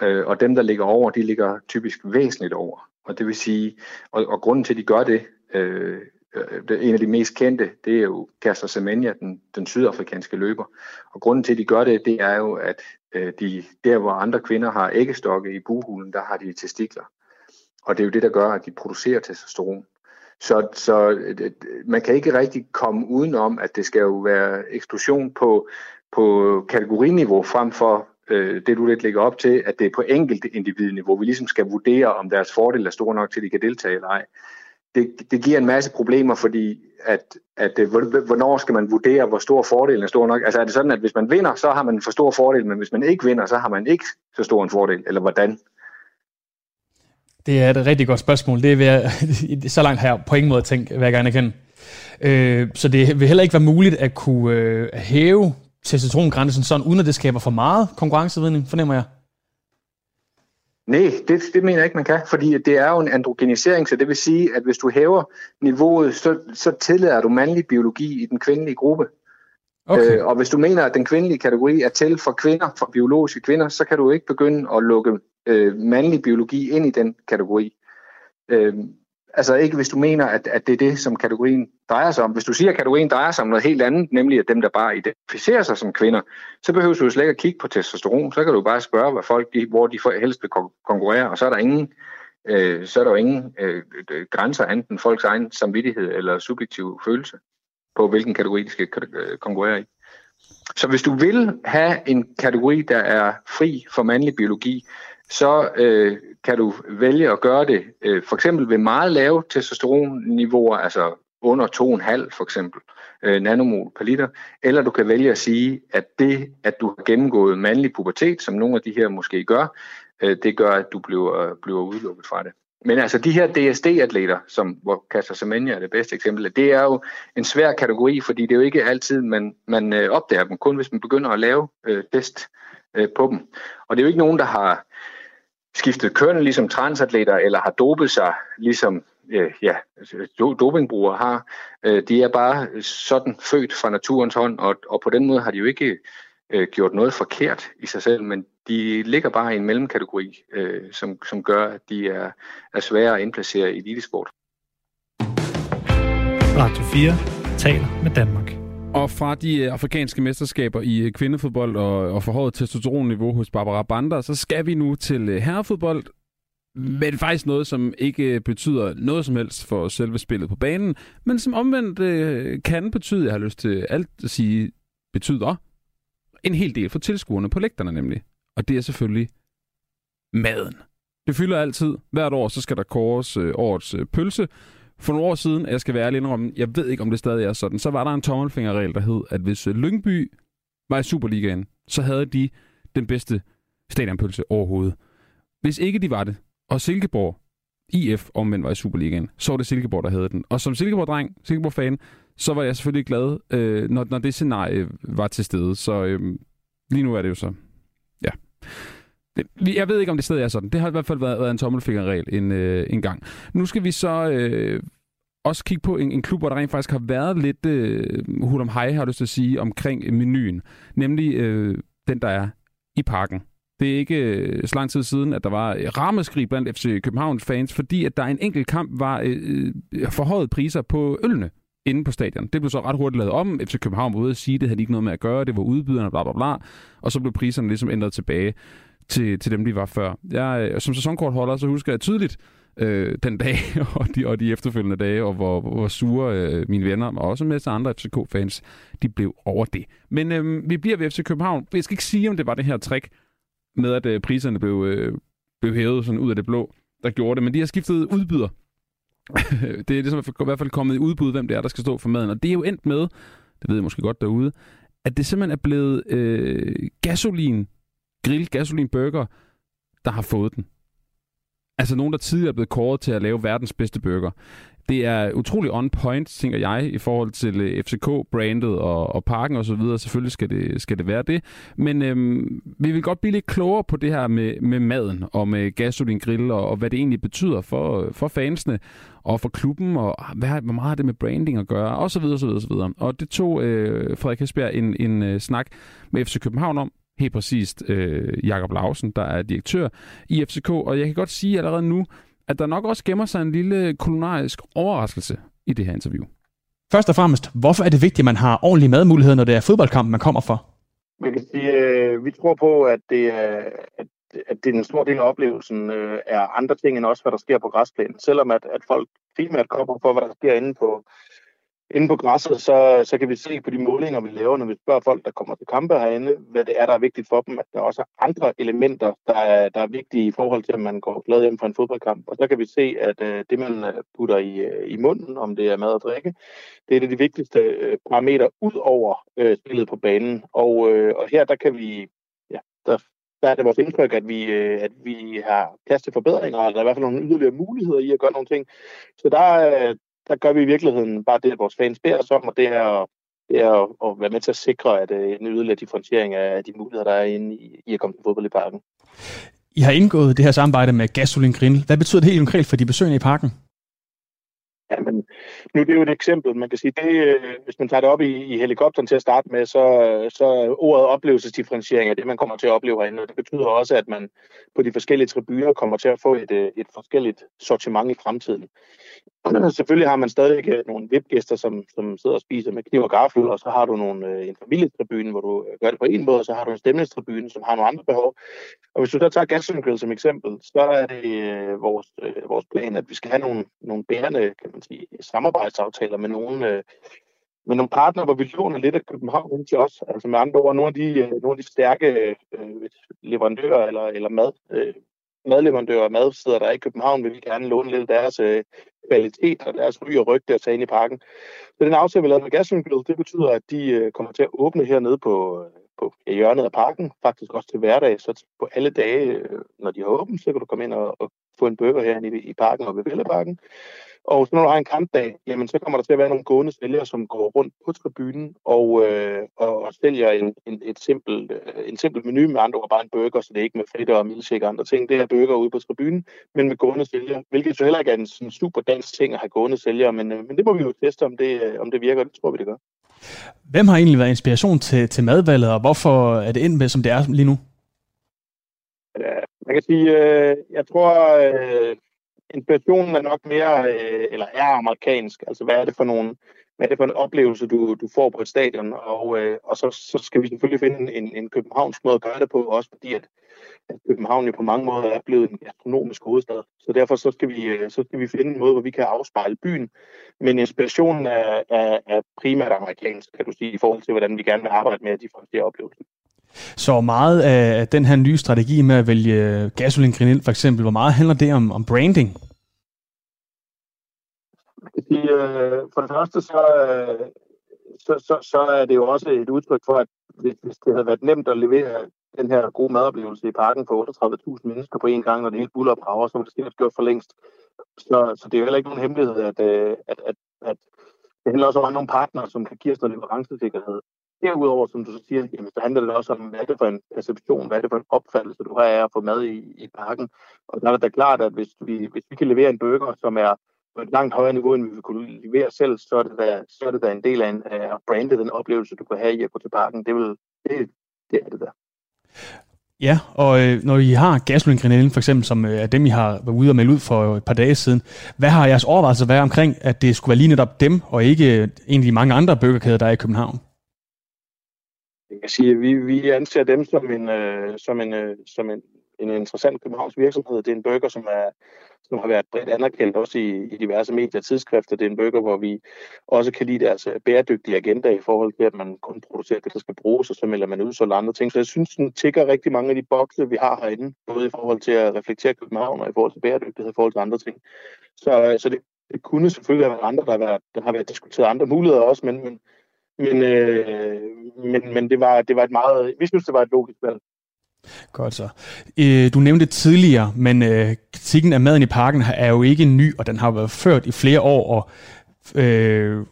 Øh, og dem, der ligger over, de ligger typisk væsentligt over. Og det vil sige, og, og grunden til, at de gør det, øh, Øh, en af de mest kendte, det er jo Kaster Semenya, den, den sydafrikanske løber. Og grunden til, at de gør det, det er jo, at øh, de, der hvor andre kvinder har æggestokke i buhulen, der har de testikler. Og det er jo det, der gør, at de producerer testosteron. Så, så øh, man kan ikke rigtig komme udenom, at det skal jo være eksplosion på, på kategoriniveau frem for øh, det, du lidt lægger op til, at det er på enkelt individniveau. Vi ligesom skal vurdere, om deres fordel er stor nok til, at de kan deltage eller ej. Det, det giver en masse problemer, fordi at, at øh, hvornår skal man vurdere, hvor stor fordelen er stor nok? Altså er det sådan, at hvis man vinder, så har man en for stor fordel, men hvis man ikke vinder, så har man ikke så stor en fordel, eller hvordan? Det er et rigtig godt spørgsmål. Det er ved, så langt her på ingen måde tænkt, hvad jeg gerne kan. Øh, så det vil heller ikke være muligt at kunne øh, hæve testosterongrænsen sådan, uden at det skaber for meget konkurrencevidning, fornemmer jeg? Nej, det, det mener jeg ikke, man kan, fordi det er jo en androgenisering, så det vil sige, at hvis du hæver niveauet, så, så tillader du mandlig biologi i den kvindelige gruppe. Okay. Øh, og hvis du mener, at den kvindelige kategori er til for kvinder, for biologiske kvinder, så kan du ikke begynde at lukke øh, mandlig biologi ind i den kategori. Øh, altså ikke hvis du mener, at, at det er det, som kategorien drejer sig om. Hvis du siger, at kategorien drejer sig om noget helt andet, nemlig at dem, der bare identificerer sig som kvinder, så behøver du slet ikke at kigge på testosteron. Så kan du bare spørge, hvad folk, de, hvor de helst vil konkurrere, og så er der ingen, øh, så er der jo ingen øh, grænser enten folks egen samvittighed eller subjektiv følelse på, hvilken kategori de skal øh, konkurrere i. Så hvis du vil have en kategori, der er fri for mandlig biologi, så øh, kan du vælge at gøre det øh, for eksempel ved meget lave testosteronniveauer, altså under 2,5 for eksempel øh, nanomol per liter, eller du kan vælge at sige, at det, at du har gennemgået mandlig pubertet, som nogle af de her måske gør, øh, det gør, at du bliver, bliver udelukket fra det. Men altså de her DSD-atleter, som, hvor Kasper Semenya er det bedste eksempel, det er jo en svær kategori, fordi det er jo ikke altid, man, man øh, opdager dem, kun hvis man begynder at lave øh, test øh, på dem. Og det er jo ikke nogen, der har skiftet køn ligesom transatleter, eller har dopet sig ligesom øh, ja, dopingbrugere har. Øh, de er bare sådan født fra naturens hånd, og, og på den måde har de jo ikke øh, gjort noget forkert i sig selv, men de ligger bare i en mellemkategori, øh, som, som gør, at de er, er svære at indplacere i elitesport. Radio 4 taler med Danmark. Og fra de øh, afrikanske mesterskaber i øh, kvindefodbold og, og forhøjet testosteronniveau hos Barbara Bander, så skal vi nu til øh, herrefodbold. Men faktisk noget, som ikke betyder noget som helst for selve spillet på banen, men som omvendt øh, kan betyde, jeg har lyst til alt at sige, betyder en hel del for tilskuerne på lægterne nemlig. Og det er selvfølgelig maden. Det fylder altid. Hvert år så skal der kores øh, årets øh, pølse. For nogle år siden, jeg skal være ærlig indrømme, jeg ved ikke, om det stadig er sådan, så var der en tommelfingerregel, der hed, at hvis øh, Lyngby var i Superligaen, så havde de den bedste stadionpølse overhovedet. Hvis ikke de var det, og Silkeborg, IF omvendt var i Superligaen, så var det Silkeborg, der havde den. Og som Silkeborg-dreng, Silkeborg-fan, så var jeg selvfølgelig glad, øh, når, når det scenarie var til stede. Så øh, lige nu er det jo så, ja. Jeg ved ikke, om det stadig er sådan. Det har i hvert fald været, været en tommelfingerregel en, øh, en gang. Nu skal vi så øh, også kigge på en, en klub, hvor der rent faktisk har været lidt øh, hul om hej, har du lyst til at sige, omkring menuen. Nemlig øh, den, der er i parken. Det er ikke øh, så lang tid siden, at der var øh, rammeskrig blandt FC Københavns fans, fordi at der en enkelt kamp var øh, øh, forhøjet priser på ølene inde på stadion. Det blev så ret hurtigt lavet om. FC København var ude at sige, at det havde ikke noget med at gøre. Det var udbyderne, bla bla bla. Og så blev priserne ligesom ændret tilbage til, til dem, de var før. Jeg, øh, som sæsonkortholder, så husker jeg tydeligt øh, den dag og de, og de efterfølgende dage, og hvor, hvor sure øh, mine venner, og også med andre FCK-fans, de blev over det. Men øh, vi bliver ved FC København. Jeg skal ikke sige, om det var det her trick med, at øh, priserne blev, øh, blev hævet sådan ud af det blå, der gjorde det. Men de har skiftet udbyder. det er ligesom i hvert fald kommet i udbud, hvem det er, der skal stå for maden. Og det er jo endt med, det ved jeg måske godt derude, at det simpelthen er blevet øh, gasolin grill gasolin burger, der har fået den. Altså nogen, der tidligere er blevet kåret til at lave verdens bedste burger. Det er utrolig on point, tænker jeg, i forhold til øh, FCK-brandet og, og parken osv. Selvfølgelig skal det, skal det være det. Men øhm, vi vil godt blive lidt klogere på det her med, med maden og med gasoline Grill og, og hvad det egentlig betyder for, for fansene og for klubben, og hvad, hvor meget har det med branding at gøre, og så videre, så videre, så videre. Og det tog øh, Frederik Hesbjerg en, en uh, snak med FC København om, helt præcist øh, Jakob Lausen, der er direktør i FCK, og jeg kan godt sige allerede nu, at der nok også gemmer sig en lille kulinarisk overraskelse i det her interview. Først og fremmest, hvorfor er det vigtigt, at man har ordentlige madmuligheder, når det er fodboldkamp, man kommer for? Man kan sige, øh, vi tror på, at det er, at, at det er en stor del af oplevelsen øh, er andre ting end også, hvad der sker på græsplænen. Selvom at, at folk primært kommer for, hvad der sker inde på, inde på græsset, så, så kan vi se på de målinger, vi laver, når vi spørger folk, der kommer til kampe herinde, hvad det er, der er vigtigt for dem, at der også er andre elementer, der er, der er vigtige i forhold til, at man går glad hjem fra en fodboldkamp. Og så kan vi se, at uh, det, man øh, putter i, øh, i munden, om det er mad og drikke, det er det de vigtigste parametre ud over uh, spillet på banen. Og, uh, og her, der kan vi, ja, der, der er det vores indtryk, at vi, uh, at vi har plads til forbedringer, og der er i hvert fald nogle yderligere muligheder i at gøre nogle ting. Så der, der gør vi i virkeligheden bare det, at vores fans beder os om, og det er, det er at, at være med til at sikre at øh, en yderligere differentiering af de muligheder, der er inde i, i at komme til fodbold i parken. I har indgået det her samarbejde med Gasolin Grill. Hvad betyder det helt konkret for de besøgende i parken? Ja, men nu det er jo et eksempel. Man kan sige, det, øh, hvis man tager det op i, i helikopteren til at starte med, så, så ordet oplevelsesdifferentiering er det, man kommer til at opleve herinde. Og det betyder også, at man på de forskellige tribuner kommer til at få et, øh, et forskelligt sortiment i fremtiden. Selvfølgelig har man stadig øh, nogle VIP-gæster, som, som sidder og spiser med kniv og gaffel, og så har du nogle, øh, en familietribune, hvor du øh, gør det på en måde, og så har du en stemningstribune, som har nogle andre behov. Og hvis du så tager Gasoline som eksempel, så er det øh, vores, øh, vores plan, at vi skal have nogle, nogle bærende kan man sige, samarbejdsaftaler med nogle, øh, med nogle partnere, hvor vi låner lidt af København ind til os. Altså med andre ord, nogle af de, øh, nogle af de stærke øh, leverandører eller, eller mad, øh, madleverandører og madsteder, der er i København, vil vi gerne låne lidt af deres øh, kvalitet og deres ry og rygte at tage ind i parken. Så den aftale, vi lavede med Gassynklet, det betyder, at de øh, kommer til at åbne hernede på, øh, på hjørnet af parken, faktisk også til hverdag, så på alle dage, øh, når de har åbent, så kan du komme ind og, og få en burger herinde i, i parken og ved Vælleparken. Og så når du har en kampdag, jamen så kommer der til at være nogle gående sælgere, som går rundt på tribunen og, øh, og, og sælger en, en, et simpel, øh, en simpel menu med andre ord bare en burger, så det er ikke med fritter og milkshake og andre ting. Det er burger ude på tribunen, men med gående sælgere, hvilket så heller ikke er en sådan super dansk ting at have gående sælgere, men, øh, men det må vi jo teste, om det, øh, om det virker, det tror vi, det gør. Hvem har egentlig været inspiration til, til madvalget, og hvorfor er det endt med, som det er lige nu? Ja, man kan sige, øh, jeg tror, øh, inspirationen er nok mere, øh, eller er amerikansk. Altså, hvad er det for nogle, hvad er det for en oplevelse, du, du får på et stadion? Og, øh, og så, så skal vi selvfølgelig finde en, en københavnsk måde at gøre det på, også fordi at, at København jo på mange måder er blevet en astronomisk hovedstad. Så derfor så skal, vi, øh, så skal vi finde en måde, hvor vi kan afspejle byen. Men inspirationen er, er, er primært amerikansk, kan du sige, i forhold til, hvordan vi gerne vil arbejde med at differentiere oplevelsen. Så meget af den her nye strategi med at vælge gasolin ind, for eksempel, hvor meget handler det om, om branding? Øh, for det første, så, øh, så, så, så er det jo også et udtryk for, at hvis, hvis det havde været nemt at levere den her gode madoplevelse i parken for 38.000 mennesker på en gang, når det hele buller og brager, så var det sikkert gjort for længst. Så, så det er jo heller ikke nogen hemmelighed, at, øh, at, at, at det handler også om nogle partnere, som kan give os noget leverancesikkerhed. Derudover, som du så siger, jamen, så handler det også om, hvad er det for en perception, hvad er det for en opfattelse, du har af at få mad i, i parken. Og der er det da klart, at hvis vi, hvis vi kan levere en burger, som er på et langt højere niveau, end vi vil kunne levere selv, så er det da, så er det da en del af en af brande, den oplevelse, du kan have i at gå til parken. Det, vil, det, det er det der. Ja, og øh, når I har gasolingranellen for eksempel, som øh, er dem, I har været ude og melde ud for et par dage siden, hvad har jeres overvejelser været omkring, at det skulle være lige netop dem, og ikke øh, de mange andre bøgerkæder, der er i København? Jeg kan sige, at vi, vi anser dem som en, øh, som en, øh, som en, en interessant københavns virksomhed. Det er en burger, som, er, som har været bredt anerkendt også i, i diverse medier og tidsskrifter. Det er en burger, hvor vi også kan lide deres øh, bæredygtige agenda i forhold til, at man kun producerer det, der skal bruges, og så melder man ud så andre ting. Så jeg synes, den tigger rigtig mange af de bokse, vi har herinde, både i forhold til at reflektere København og i forhold til bæredygtighed og i forhold til andre ting. Så, øh, så det, det kunne selvfølgelig have været andre, der har været, der har været diskuteret andre muligheder også, men, men men, øh, men, men det, var, det var et meget... Vi synes, det var et logisk valg. Godt så. Øh, du nævnte tidligere, men øh, kritikken af maden i parken er jo ikke ny, og den har været ført i flere år, og, øh,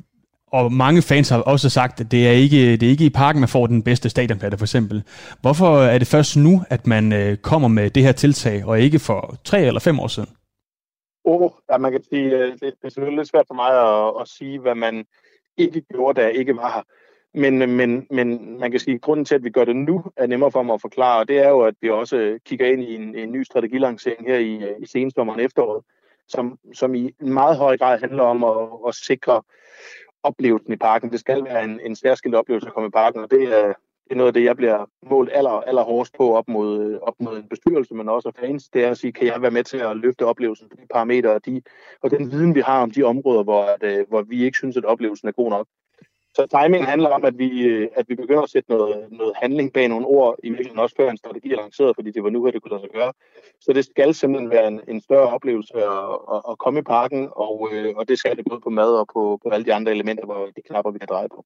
og mange fans har også sagt, at det er ikke, det er ikke i parken, man får den bedste stadionplatte for eksempel. Hvorfor er det først nu, at man øh, kommer med det her tiltag, og ikke for tre eller fem år siden? Oh, ja, man kan sige, det, det er selvfølgelig lidt svært for mig at, at sige, hvad man ikke gjorde, da jeg ikke var her. Men, men, men man kan sige, at grunden til, at vi gør det nu, er nemmere for mig at forklare, og det er jo, at vi også kigger ind i en, en ny strategilancering her i, i sensommeren efteråret, som, som i meget høj grad handler om at, at sikre oplevelsen i parken. Det skal være en, en særskilt oplevelse at komme i parken, og det er, det er noget af det, jeg bliver målt aller, aller hårdest på op mod, øh, op mod en bestyrelse, men også af fans. Det er at sige, kan jeg være med til at løfte oplevelsen på de parametre og, de, og den viden, vi har om de områder, hvor, at, øh, hvor vi ikke synes, at oplevelsen er god nok. Så timing handler om, at vi, øh, at vi begynder at sætte noget, noget handling bag nogle ord, i virkeligheden også før en strategi er lanceret, fordi det var nu, at det kunne lade sig gøre. Så det skal simpelthen være en, en større oplevelse at, at, at komme i parken, og, og det skal det både på mad og på, på alle de andre elementer, hvor de knapper, vi kan dreje på.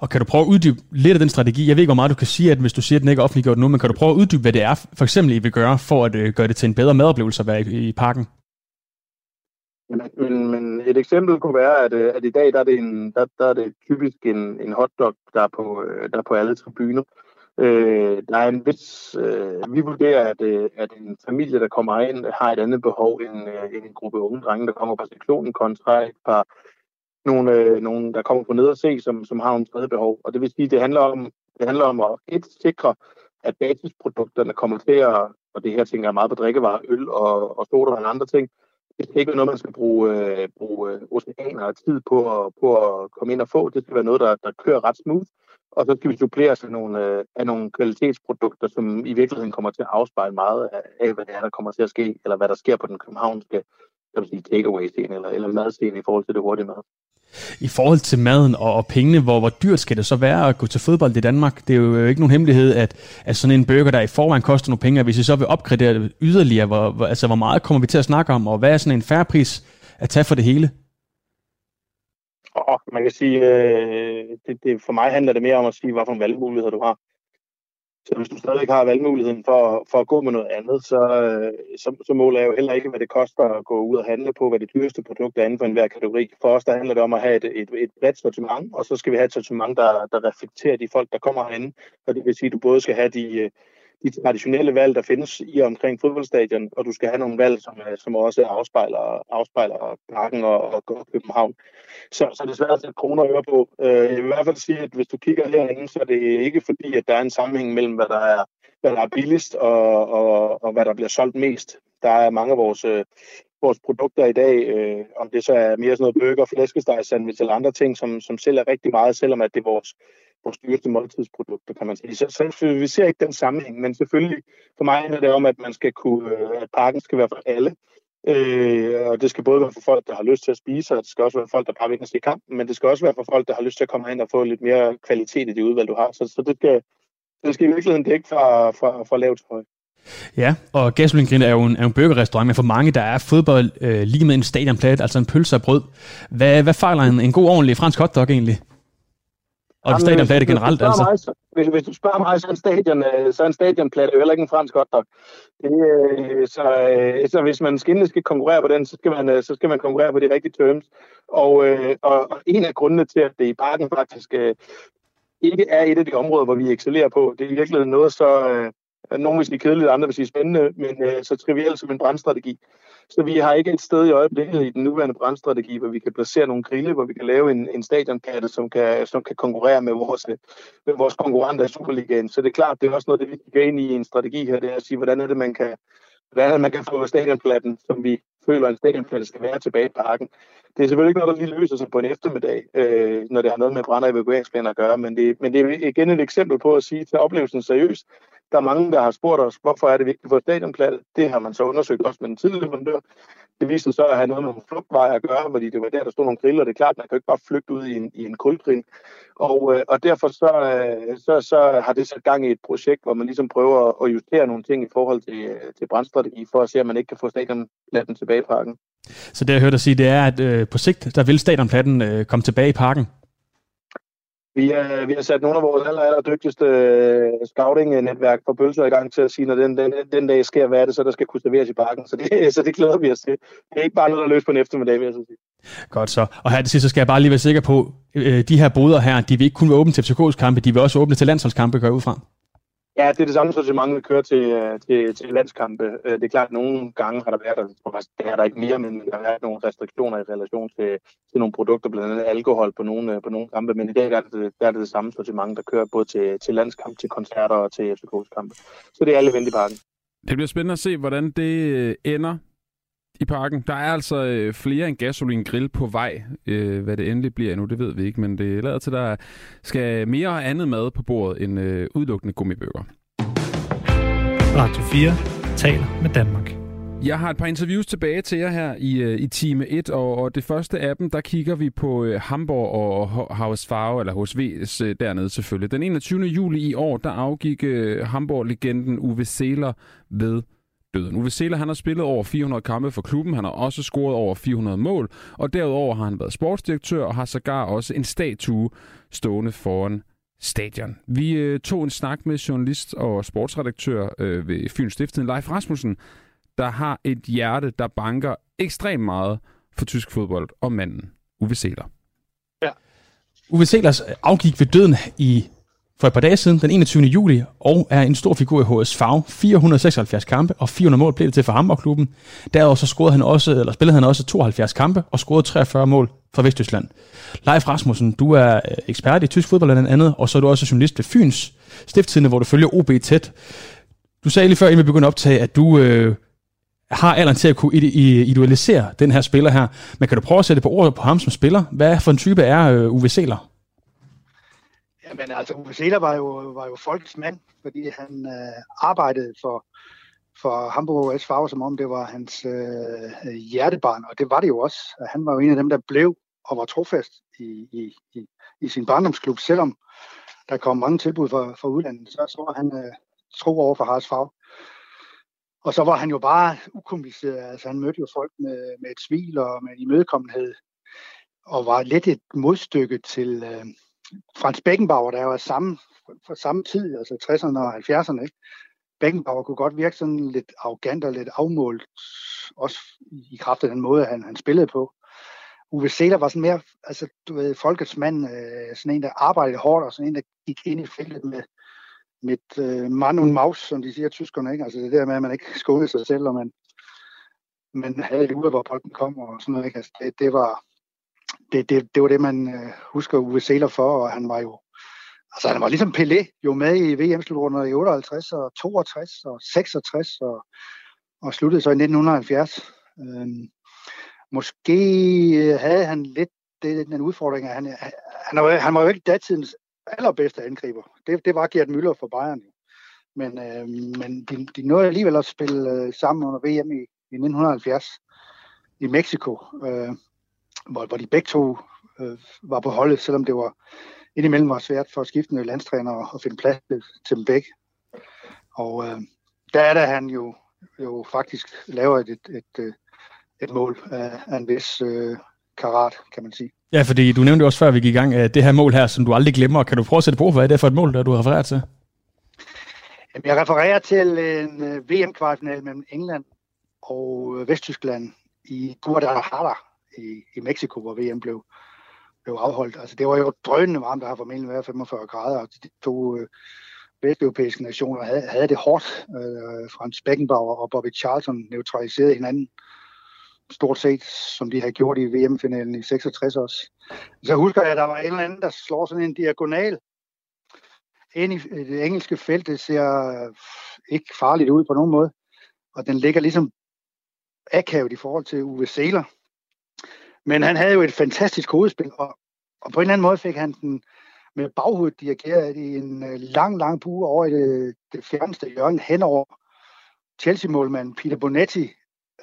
Og kan du prøve at uddybe lidt af den strategi? Jeg ved ikke, hvor meget du kan sige, at hvis du siger, at den ikke er offentliggjort nu, men kan du prøve at uddybe, hvad det er, for eksempel I vil gøre, for at øh, gøre det til en bedre madoplevelse at være i, i parken? Men, men, men et eksempel kunne være, at, øh, at i dag der er det, en, der, der er det typisk en, en hotdog, der er på, øh, der er på alle tribuner. Øh, der er en vis, øh, vi vurderer, at, øh, at en familie, der kommer ind, har et andet behov end, øh, end en gruppe unge drenge, der kommer på sektionen, kontra et par nogle, øh, nogle, der kommer på ned og se, som, som har nogle tredje behov. Og det vil sige, det handler om, det handler om at et, sikre, at basisprodukterne kommer til at, og det her tænker jeg meget på drikkevarer, øl og, og soda og andre ting, det skal ikke være noget, man skal bruge, øh, bruge øh, oceaner og tid på at, på at komme ind og få. Det skal være noget, der, der kører ret smooth. Og så skal vi supplere af nogle, øh, af nogle kvalitetsprodukter, som i virkeligheden kommer til at afspejle meget af, af, hvad det er, der kommer til at ske, eller hvad der sker på den københavnske takeaway-scene eller, eller madscene i forhold til det hurtige mad. I forhold til maden og, og pengene, hvor, hvor dyrt skal det så være at gå til fodbold i Danmark? Det er jo øh, ikke nogen hemmelighed, at, at sådan en burger, der i forvejen koster nogle penge, hvis vi så vil opgradere det yderligere, hvor, hvor, altså, hvor meget kommer vi til at snakke om, og hvad er sådan en færre pris at tage for det hele? Og man kan sige, øh, det, det, for mig handler det mere om at sige, hvilke valgmuligheder du har. Så hvis du stadig har valgmuligheden for, for at gå med noget andet, så, øh, så, så måler jeg jo heller ikke, hvad det koster at gå ud og handle på, hvad det dyreste produkt er inden for enhver kategori. For os der handler det om at have et, et, et bredt sortiment, og så skal vi have et sortiment, der, der reflekterer de folk, der kommer herinde. Og det vil sige, at du både skal have de, øh, de traditionelle valg, der findes i og omkring fodboldstadion, og du skal have nogle valg, som, øh, som også afspejler, afspejler Parken og, og, og København. Så, så det er svært at sætte kroner og øre på. Øh, jeg vil i hvert fald sige, at hvis du kigger herinde, så er det ikke fordi, at der er en sammenhæng mellem, hvad der er, hvad der er billigst og, og, og hvad der bliver solgt mest. Der er mange af vores, øh, vores produkter i dag, øh, om det så er mere sådan noget burger, flæskesteg, sandwich eller andre ting, som, som sælger rigtig meget, selvom at det er vores, vores dyreste måltidsprodukter, kan man sige. Så, så vi ser ikke den sammenhæng, men selvfølgelig for mig handler det om, at man skal kunne, øh, at pakken skal være for alle. Øh, og det skal både være for folk, der har lyst til at spise, og det skal også være for folk, der bare vil se kampen, men det skal også være for folk, der har lyst til at komme ind og få lidt mere kvalitet i det udvalg, du har. Så, så det, skal, det skal i virkeligheden dække fra, fra, fra lavt til højt. Ja, og Gasoline er jo en, er en burgerrestaurant, men for mange, der er fodbold øh, lige med en stadionplade, altså en pølse og brød. Hvad, hvad fejler en, en god, ordentlig fransk hotdog egentlig? Og Jamen, stadionplatte generelt, altså? Mig, så, hvis, hvis du spørger mig, så er en, stadion, øh, så er en stadionplatte jo heller ikke en fransk hotdog. Det, øh, så, øh, så hvis man skal, skal konkurrere på den, så skal man, så skal man konkurrere på de rigtige terms. Og, og, og en af grundene til, at det i parken faktisk ikke er et af de områder, hvor vi excellerer på, det er i virkeligheden noget så, nogen vil sige kedeligt, andre vil sige spændende, men så trivielt som en brandstrategi. Så vi har ikke et sted i øjeblikket i den nuværende brandstrategi, hvor vi kan placere nogle grille, hvor vi kan lave en, en stadionkatte, som kan, som kan konkurrere med vores, med vores konkurrenter i Superligaen. Så det er klart, det er også noget, det vi kigger ind i en strategi her, det er at sige, hvordan er det, man kan, hvordan er det, man kan få stadionplatten, som vi føler, at en stadionplatte skal være tilbage i parken. Det er selvfølgelig ikke noget, der lige løser sig på en eftermiddag, øh, når det har noget med brand- og evakueringsplaner at gøre, men det, men det er igen et eksempel på at sige til oplevelsen seriøst, der er mange, der har spurgt os, hvorfor er det vigtigt for stadionplads? Det har man så undersøgt også med den tidligere leverandør. Det viser så at have noget med nogle flugtveje at gøre, fordi det var der, der stod nogle griller. Det er klart, man kan jo ikke bare flygte ud i en, i en kulgrind. Og, øh, og derfor så, øh, så, så har det sat gang i et projekt, hvor man ligesom prøver at justere nogle ting i forhold til, øh, til brandstrategi, for at se, at man ikke kan få stadionpladsen tilbage i parken. Så det, jeg hørte dig sige, det er, at øh, på sigt, der vil stadionpladsen øh, komme tilbage i parken? Vi, øh, vi har sat nogle af vores aller, aller dygtigste øh, scouting-netværk for pølser i gang til at sige, når den, den, den dag sker, hvad er det så, der skal kunne serveres i parken. Så det, så det glæder vi os til. Det er ikke bare noget, der løs på en eftermiddag, vil jeg så sige. Godt så. Og her til sidst, så skal jeg bare lige være sikker på, øh, de her boder her, de vil ikke kun være åbne til FCK's kampe, de vil også åbne til landsholdskampe, går ud fra. Ja, det er det samme sortiment, vi kører til, øh, til, til landskampe. Øh, det er klart, at nogle gange har der været, der, tror faktisk, det er der ikke mere, men der har været nogle restriktioner i relation til, til nogle produkter, blandt andet alkohol på nogle, øh, på nogle kampe, men i dag er det, der er det det samme sortiment, der kører både til, til landskamp, til koncerter og til FCK's kampe. Så det er alle vendt i parken. Det bliver spændende at se, hvordan det ender i parken. Der er altså øh, flere end gasolin grill på vej. Øh, hvad det endelig bliver nu, det ved vi ikke, men det lader til, der skal mere og andet mad på bordet end øh, udelukkende gummibøger. Radio 4 taler med Danmark. Jeg har et par interviews tilbage til jer her i, øh, i time 1, og, og det første af dem, der kigger vi på øh, Hamburg og Havs Farve, eller HSV øh, dernede selvfølgelig. Den 21. juli i år, der afgik øh, Hamburg-legenden Uwe Seeler ved døden. Uwe Seeler han har spillet over 400 kampe for klubben, han har også scoret over 400 mål, og derudover har han været sportsdirektør og har sågar også en statue stående foran stadion. Vi øh, tog en snak med journalist og sportsredaktør øh, ved Fyns Stiften, Leif Rasmussen, der har et hjerte, der banker ekstremt meget for tysk fodbold, og manden Uwe Seeler. Ja. Uwe Seelers afgik ved døden i for et par dage siden, den 21. juli, og er en stor figur i HSV. 476 kampe og 400 mål blev det til for Hamburg-klubben. Derudover så scorede han også, eller spillede han også 72 kampe og scorede 43 mål for Vesttyskland. Leif Rasmussen, du er øh, ekspert i tysk fodbold blandt andet, og så er du også journalist ved Fyns Stifttidende, hvor du følger OB tæt. Du sagde lige før, inden vi begyndte at optage, at du øh, har alderen til at kunne idealisere den her spiller her. Men kan du prøve at sætte på ordet på ham som spiller? Hvad for en type er øh, Uwe Seler? Jamen altså, Uwe Seeler var jo, var jo folkets mand, fordi han øh, arbejdede for, for Hamburg SV, som om det var hans øh, hjertebarn, og det var det jo også. Han var jo en af dem, der blev og var trofast i, i, i, i sin barndomsklub, selvom der kom mange tilbud fra, fra udlandet, så, så var han øh, tro over for Haras Fag. Og så var han jo bare ukompliceret, altså han mødte jo folk med, med et smil og med imødekommenhed, og var lidt et modstykke til, øh, Frans Beckenbauer, der var samme, for samme tid, altså 60'erne og 70'erne, ikke? Beckenbauer kunne godt virke sådan lidt arrogant og lidt afmålt, også i kraft af den måde, han, han spillede på. Uwe Seeler var sådan mere, altså du ved, folkets mand, øh, sådan en, der arbejdede hårdt, og sådan en, der gik ind i feltet med, med øh, mand und maus, som de siger tyskerne, ikke? Altså det der med, at man ikke skånede sig selv, og man, man havde det ude, hvor bolden kom, og sådan noget, ikke? Altså det, det var, det, det, det var det, man øh, husker Uwe Seeler for, og han var jo Altså, han var ligesom Pelé, jo med i VM-slutrunden i 58 og 62 og 66 og, og sluttede så i 1970. Øhm, måske øh, havde han lidt det, den udfordring, at han, han, var, han var jo ikke datidens allerbedste angriber. Det, det var Gert Müller for Bayern. Men, øh, men de, de nåede alligevel at spille øh, sammen under VM i, i 1970 i Mexico. Øh, hvor, hvor de begge to øh, var på holdet, selvom det var indimellem var svært for skiftende landstræner at finde plads til dem begge. Og øh, der er der han jo, jo faktisk laver et, et, et, øh, et mål af, af en vis øh, karat, kan man sige. Ja, fordi du nævnte også før, vi gik i gang, at det her mål her, som du aldrig glemmer. Kan du prøve at sætte på, hvad er det for et mål, der du refererer til? Jamen, jeg refererer til en øh, VM-kvartfinal mellem England og Vesttyskland i Guadalajara i, i Mexico, hvor VM blev, blev afholdt. Altså, det var jo drønende varmt, der har formentlig været 45 grader, og de to øh, vesteuropæiske nationer havde, havde det hårdt. Øh, Frans Beckenbauer og Bobby Charlton neutraliserede hinanden stort set, som de havde gjort i VM-finalen i 66 også. Så husker jeg, at der var en eller anden, der slår sådan en diagonal ind i det engelske felt. Det ser øh, ikke farligt ud på nogen måde. Og den ligger ligesom akavet i forhold til Uwe Seeler, men han havde jo et fantastisk hovedspil, og, og på en eller anden måde fik han den med baghovedet dirigeret i en øh, lang, lang bue over i det, det fjerneste hjørne henover Chelsea-målmanden Peter Bonetti,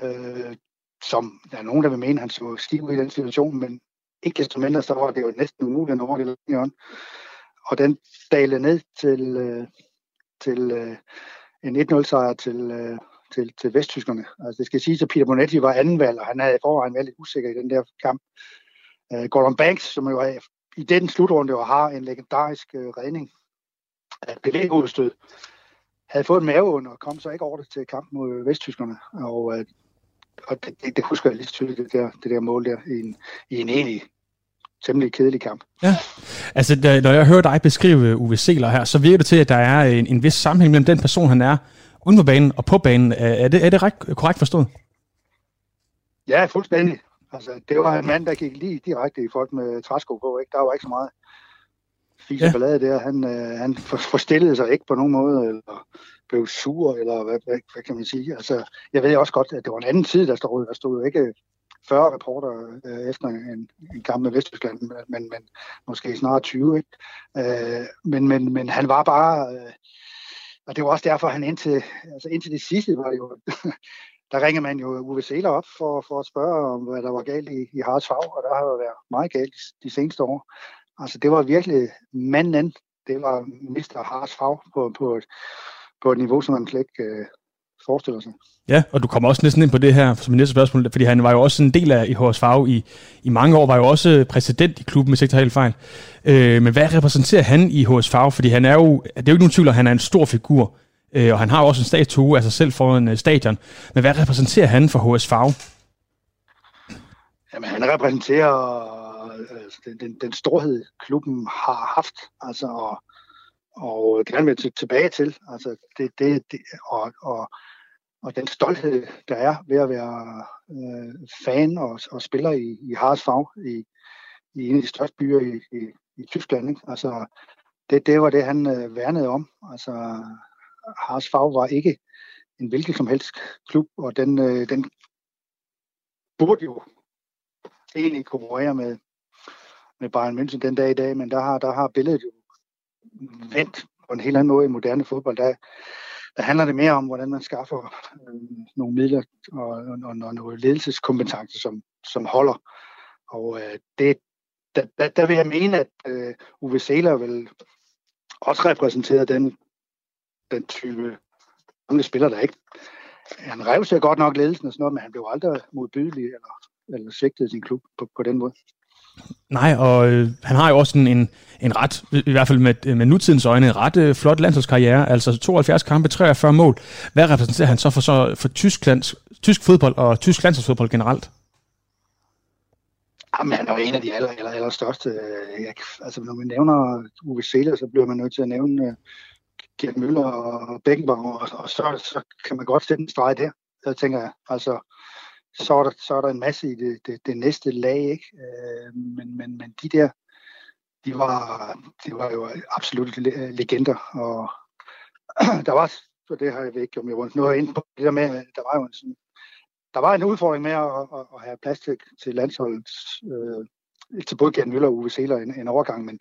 øh, som der er nogen, der vil mene, han så stiv i den situation, men ikke desto mindre, så var det jo næsten umuligt over det hjørne. Og den dalede ned til, øh, til øh, en 1-0-sejr til, øh, til, til vesttyskerne. Altså, det skal sige, at Peter Bonetti var anden valg, og han havde i forvejen været lidt usikker i den der kamp. Uh, Gordon Banks, som jo i den slutrunde og har en legendarisk øh, redning af bevægeudstød, havde fået en mave under og kom så ikke over det til kamp mod øh, vesttyskerne. Og, øh, og det, det, det husker jeg lige tydeligt, det der, det der mål der, i en, i en egentlig temmelig kedelig kamp. Ja, altså da, når jeg hører dig beskrive øh, Uwe Seeler her, så virker det til, at der er en, en vis sammenhæng mellem den person, han er uden på banen og på banen. Er det, er det ret korrekt forstået? Ja, fuldstændig. Altså, det var en mand, der gik lige direkte i folk med træsko på. Ikke? Der var ikke så meget fise ja. ballade der. Han, øh, han forstillede sig ikke på nogen måde, eller blev sur, eller hvad, hvad, hvad kan man sige. Altså, jeg ved også godt, at det var en anden tid, der stod. Der stod jo ikke 40 reporter øh, efter en, en kamp med Vesttyskland, men, men måske snart 20. Ikke? Øh, men, men, men han var bare... Øh, og det var også derfor, han indtil, altså indtil det sidste var jo... der ringer man jo Uwe Seeler op for, for at spørge om, hvad der var galt i, i Haralds Fag, og der har jo været meget galt de, seneste år. Altså, det var virkelig manden. Det var minister Haralds Fag på, på, et, på et niveau, som man slet ikke øh, forestiller sig. Ja, og du kommer også næsten ind på det her som næste spørgsmål, fordi han var jo også en del af IHS Farve i, i mange år, var jo også præsident i klubben, hvis ikke tager helt fejl. Øh, men hvad repræsenterer han i IHS Farve? Fordi han er jo, det er jo ikke nogen tvivl, at han er en stor figur, øh, og han har jo også en statue af sig selv foran øh, stadion. Men hvad repræsenterer han for HS Farve? Jamen, han repræsenterer øh, den, den, den storhed, klubben har haft, altså, og, og gerne vil tilbage til. Altså, det, det, det, og, og og den stolthed, der er ved at være øh, fan og, og spiller i, i Harsfag i, i en af de største byer i, i, i Tyskland. Ikke? Altså, det, det var det, han øh, værnede om. Altså, Harsfag var ikke en hvilken som helst klub, og den, øh, den burde jo egentlig konkurrere med, med Bayern München den dag i dag, men der har, der har billedet jo vendt på en helt anden måde i moderne fodbold. Der, der handler det mere om, hvordan man skaffer øh, nogle midler og, og, og nogle ledelseskompetence, som, som holder. Og øh, det, der, der, der vil jeg mene, at øh, Uwe Seeler vil også repræsentere den, den type gamle spiller, der ikke... Han rev sig godt nok ledelsen og sådan noget, men han blev aldrig modbydelig eller, eller svigtede sin klub på, på den måde. Nej, og øh, han har jo også en, en, en ret, i hvert fald med, med nutidens øjne, en ret øh, flot landsholdskarriere, altså 72 kampe, 43 mål. Hvad repræsenterer han så for, så for Tysklands, tysk fodbold og tysk landsholdsfodbold generelt? Jamen, han er jo en af de aller, aller, aller største. Øh, jeg, altså, når man nævner Uwe Seeler, så bliver man nødt til at nævne øh, uh, Gerd Müller og Beckenbauer, og, og så, så kan man godt sætte en streg der. Jeg tænker, jeg. altså, så er der, så er der en masse i det, det, det næste lag, ikke? Øh, men, men, men de der, de var, de var jo absolut legender, og der var, så det har jeg ikke, om jeg var noget ind på det der med, der var jo en sådan, der var en udfordring med at, at, at have plads til, til landsholdet, øh, til både Gerd Møller og Uwe Seeler en, en overgang, men,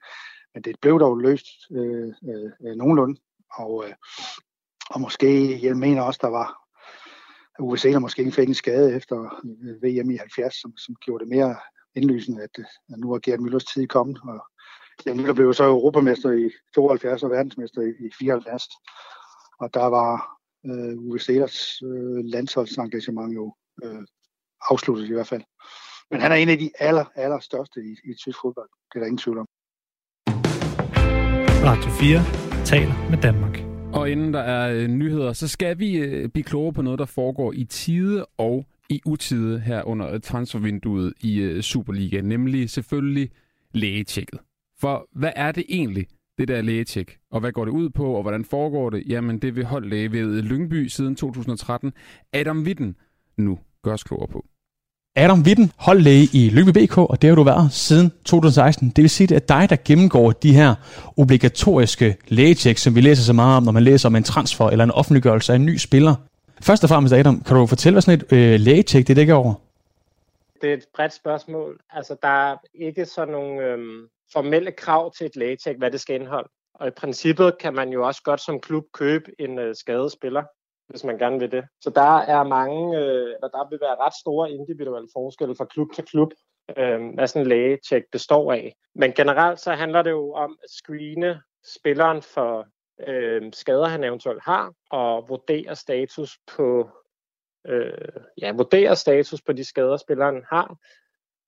men det blev dog løst øh, øh, øh nogenlunde, og, øh, og måske, jeg mener også, der var, USA måske fik en skade efter øh, VM i 70, som, som gjorde det mere indlysende, at, at nu er Gerd Müllers tid kommet. Og Gerd Müller blev så europamester i 72 og verdensmester i, i 74. Og der var øh, USA's øh, landsholdsengagement jo øh, afsluttet i hvert fald. Men han er en af de aller, aller største i, i tysk fodbold. Det er der ingen tvivl om. Radio 4 taler med Danmark. Og inden der er øh, nyheder, så skal vi øh, blive klogere på noget, der foregår i tide og i utide her under transfervinduet i øh, Superliga, nemlig selvfølgelig lægetjekket. For hvad er det egentlig, det der lægetjek? Og hvad går det ud på, og hvordan foregår det? Jamen, det vil holdlæge ved Lyngby siden 2013, Adam Witten, nu gør os klogere på. Adam Witten, holdlæge i Lyngby BK, og det har du været siden 2016. Det vil sige, at det er dig, der gennemgår de her obligatoriske lægetjek, som vi læser så meget om, når man læser om en transfer eller en offentliggørelse af en ny spiller. Først og fremmest, Adam, kan du fortælle, hvad sådan et øh, lægetjek det dækker over? Det er et bredt spørgsmål. Altså, der er ikke sådan nogle øhm, formelle krav til et lægetjek, hvad det skal indeholde. Og i princippet kan man jo også godt som klub købe en øh, skadet spiller hvis man gerne vil det. Så der er mange, øh, der vil være ret store individuelle forskelle fra klub til klub, øh, hvad sådan en lægetjek består af. Men generelt så handler det jo om at screene spilleren for øh, skader, han eventuelt har, og vurdere status på øh, ja, vurdere status på de skader, spilleren har,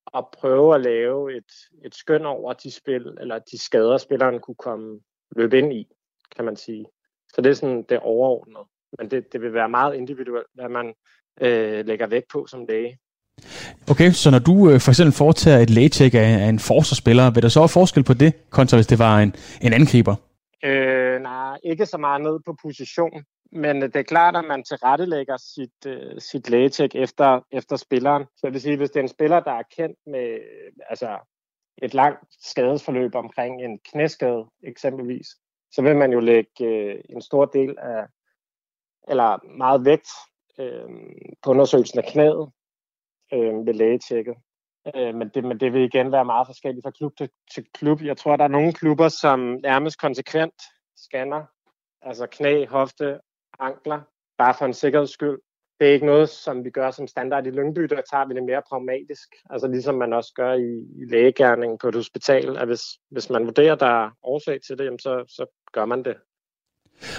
og prøve at lave et, et skøn over de spil, eller de skader, spilleren kunne komme løbe ind i, kan man sige. Så det er sådan det overordnede. Men det, det vil være meget individuelt, hvad man øh, lægger vægt på som læge. Okay, så når du øh, for eksempel foretager et lægecheck af, af en forsvarsspiller, vil der så være forskel på det, kontra hvis det var en, en angriber? Øh, nej, ikke så meget ned på position. Men det er klart, at man tilrettelægger sit, uh, sit lægecheck efter, efter spilleren. Så det vil sige, hvis det er en spiller, der er kendt med altså, et langt skadesforløb omkring en knæskade eksempelvis, så vil man jo lægge uh, en stor del af, eller meget vægt uh, på undersøgelsen af knæet uh, ved lægetjekket. Uh, men, det, men det vil igen være meget forskelligt fra klub til, til klub. Jeg tror, der er nogle klubber, som nærmest konsekvent scanner altså knæ, hofte ankler, bare for en sikkerheds skyld. Det er ikke noget, som vi gør som standard i Lyngby, der tager vi det mere pragmatisk. Altså ligesom man også gør i, i lægegærningen på et hospital, at hvis, hvis man vurderer, der er årsag til det, jamen så, så gør man det.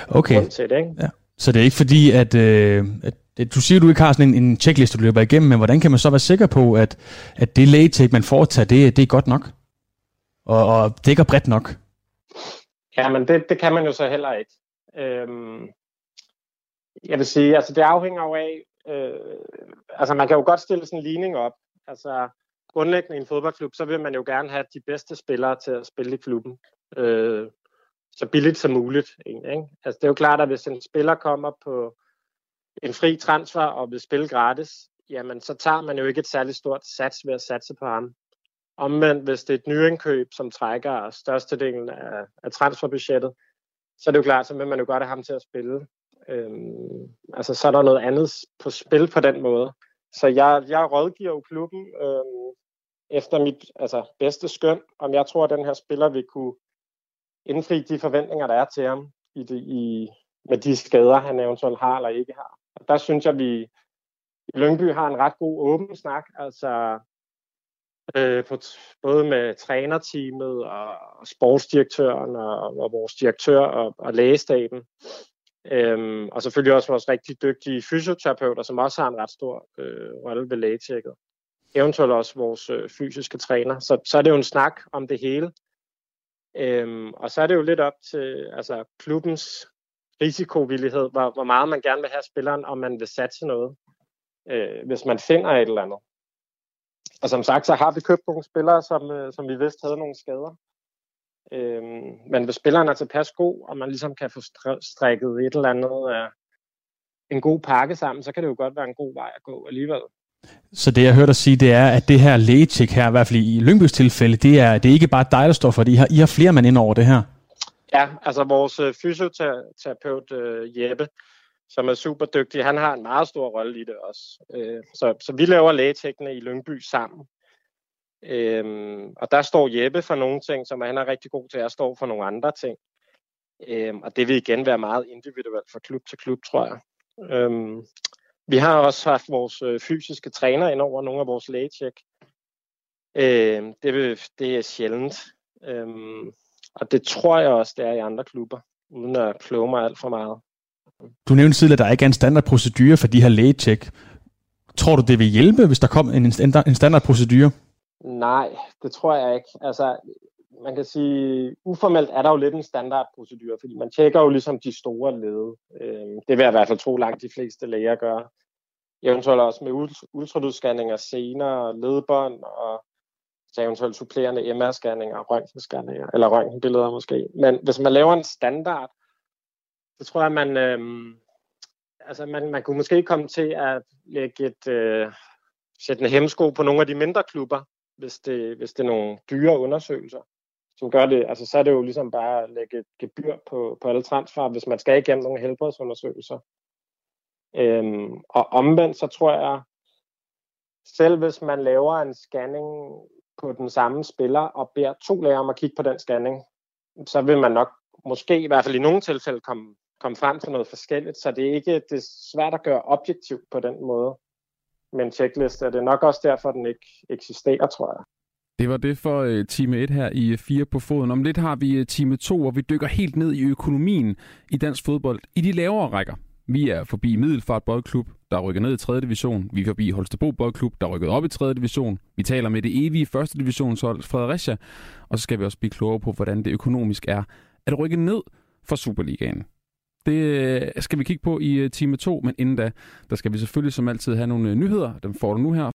Okay. Til det, ikke? Ja. Så det er ikke fordi, at, øh, at du siger, at du ikke har sådan en, en checkliste, du løber igennem, men hvordan kan man så være sikker på, at, at det lægetjek, man foretager, det, det er godt nok? Og, og dækker bredt nok? Ja, men det, det kan man jo så heller ikke. Øhm, jeg vil sige, altså det afhænger jo af, øh, altså man kan jo godt stille sådan en ligning op. Altså grundlæggende i en fodboldklub, så vil man jo gerne have de bedste spillere til at spille i klubben. Øh, så billigt som muligt. Egentlig, ikke? Altså det er jo klart, at hvis en spiller kommer på en fri transfer og vil spille gratis, jamen så tager man jo ikke et særligt stort sats ved at satse på ham. Omvendt, hvis det er et nyindkøb, som trækker størstedelen af, af transferbudgettet, så er det jo klart, så vil man jo godt have ham til at spille. Øhm, altså, så er der noget andet på spil på den måde. Så jeg, jeg rådgiver jo klubben øhm, efter mit altså, bedste skøn, om jeg tror, at den her spiller vil kunne indfri de forventninger, der er til ham i det, i, med de skader, han eventuelt har eller ikke har. Og der synes jeg, at vi i Lyngby har en ret god åben snak. Altså, øh, på, både med trænerteamet og, og sportsdirektøren og, og vores direktør og, og lægestaben. Øhm, og selvfølgelig også vores rigtig dygtige fysioterapeuter, som også har en ret stor øh, rolle ved lægetjekket. Eventuelt også vores øh, fysiske træner. Så, så er det jo en snak om det hele. Øhm, og så er det jo lidt op til altså, klubbens risikovillighed, hvor, hvor meget man gerne vil have spilleren, om man vil satse noget, øh, hvis man finder et eller andet. Og som sagt, så har vi købt nogle spillere, som, øh, som vi vidste havde nogle skader. Øhm, men hvis spilleren er tilpas god, og man ligesom kan få strikket et eller andet af en god pakke sammen, så kan det jo godt være en god vej at gå alligevel. Så det, jeg hørte dig sige, det er, at det her lægetjek her, i hvert fald i Lyngbys tilfælde, det er, det er ikke bare dig, der står for det. I har, I har flere mand ind over det her. Ja, altså vores øh, fysioterapeut uh, Jeppe, som er super dygtig, han har en meget stor rolle i det også. Uh, så, så vi laver lægetjekkene i Lyngby sammen. Øhm, og der står Jeppe for nogle ting, som han er rigtig god til. Jeg står for nogle andre ting. Øhm, og det vil igen være meget individuelt fra klub til klub, tror jeg. Øhm, vi har også haft vores øh, fysiske træner ind over nogle af vores lægetjek. Øhm, det, det er sjældent. Øhm, og det tror jeg også, det er i andre klubber, uden at kloge mig alt for meget. Du nævnte tidligere, at der ikke er en standardprocedure for de her lægetjek. Tror du, det vil hjælpe, hvis der kom en, en standardprocedure? Nej, det tror jeg ikke. Altså, man kan sige, uformelt er der jo lidt en standardprocedur, fordi man tjekker jo ligesom de store led. Øh, det vil jeg i hvert fald tro langt de fleste læger gør. Eventuelt også med ultralydsscanninger senere, ledbånd og så eventuelt supplerende MR-scanninger, røntgenscanninger, eller røntgenbilleder måske. Men hvis man laver en standard, så tror jeg, man, øh, altså man, man kunne måske komme til at lægge et, øh, sætte en hemsko på nogle af de mindre klubber, hvis det, hvis det er nogle dyre undersøgelser, som gør det, altså så er det jo ligesom bare at lægge et gebyr på, på alle transfer, hvis man skal igennem nogle helbredsundersøgelser. Øhm, og omvendt, så tror jeg, selv hvis man laver en scanning på den samme spiller og beder to læger om at kigge på den scanning, så vil man nok måske i hvert fald i nogle tilfælde komme, komme frem til noget forskelligt, så det er ikke det er svært at gøre objektivt på den måde med en checkliste, og det er nok også derfor, den ikke eksisterer, tror jeg. Det var det for øh, time 1 her i øh, 4 på foden. Om lidt har vi øh, time 2, hvor vi dykker helt ned i økonomien i dansk fodbold i de lavere rækker. Vi er forbi Middelfart Boldklub, der rykker ned i 3. division. Vi er forbi Holstebro Boldklub, der rykker op i 3. division. Vi taler med det evige 1. divisionshold Fredericia. Og så skal vi også blive klogere på, hvordan det økonomisk er at rykke ned for Superligaen. Det skal vi kigge på i time 2, men inden da, der skal vi selvfølgelig som altid have nogle nyheder. Dem får du nu her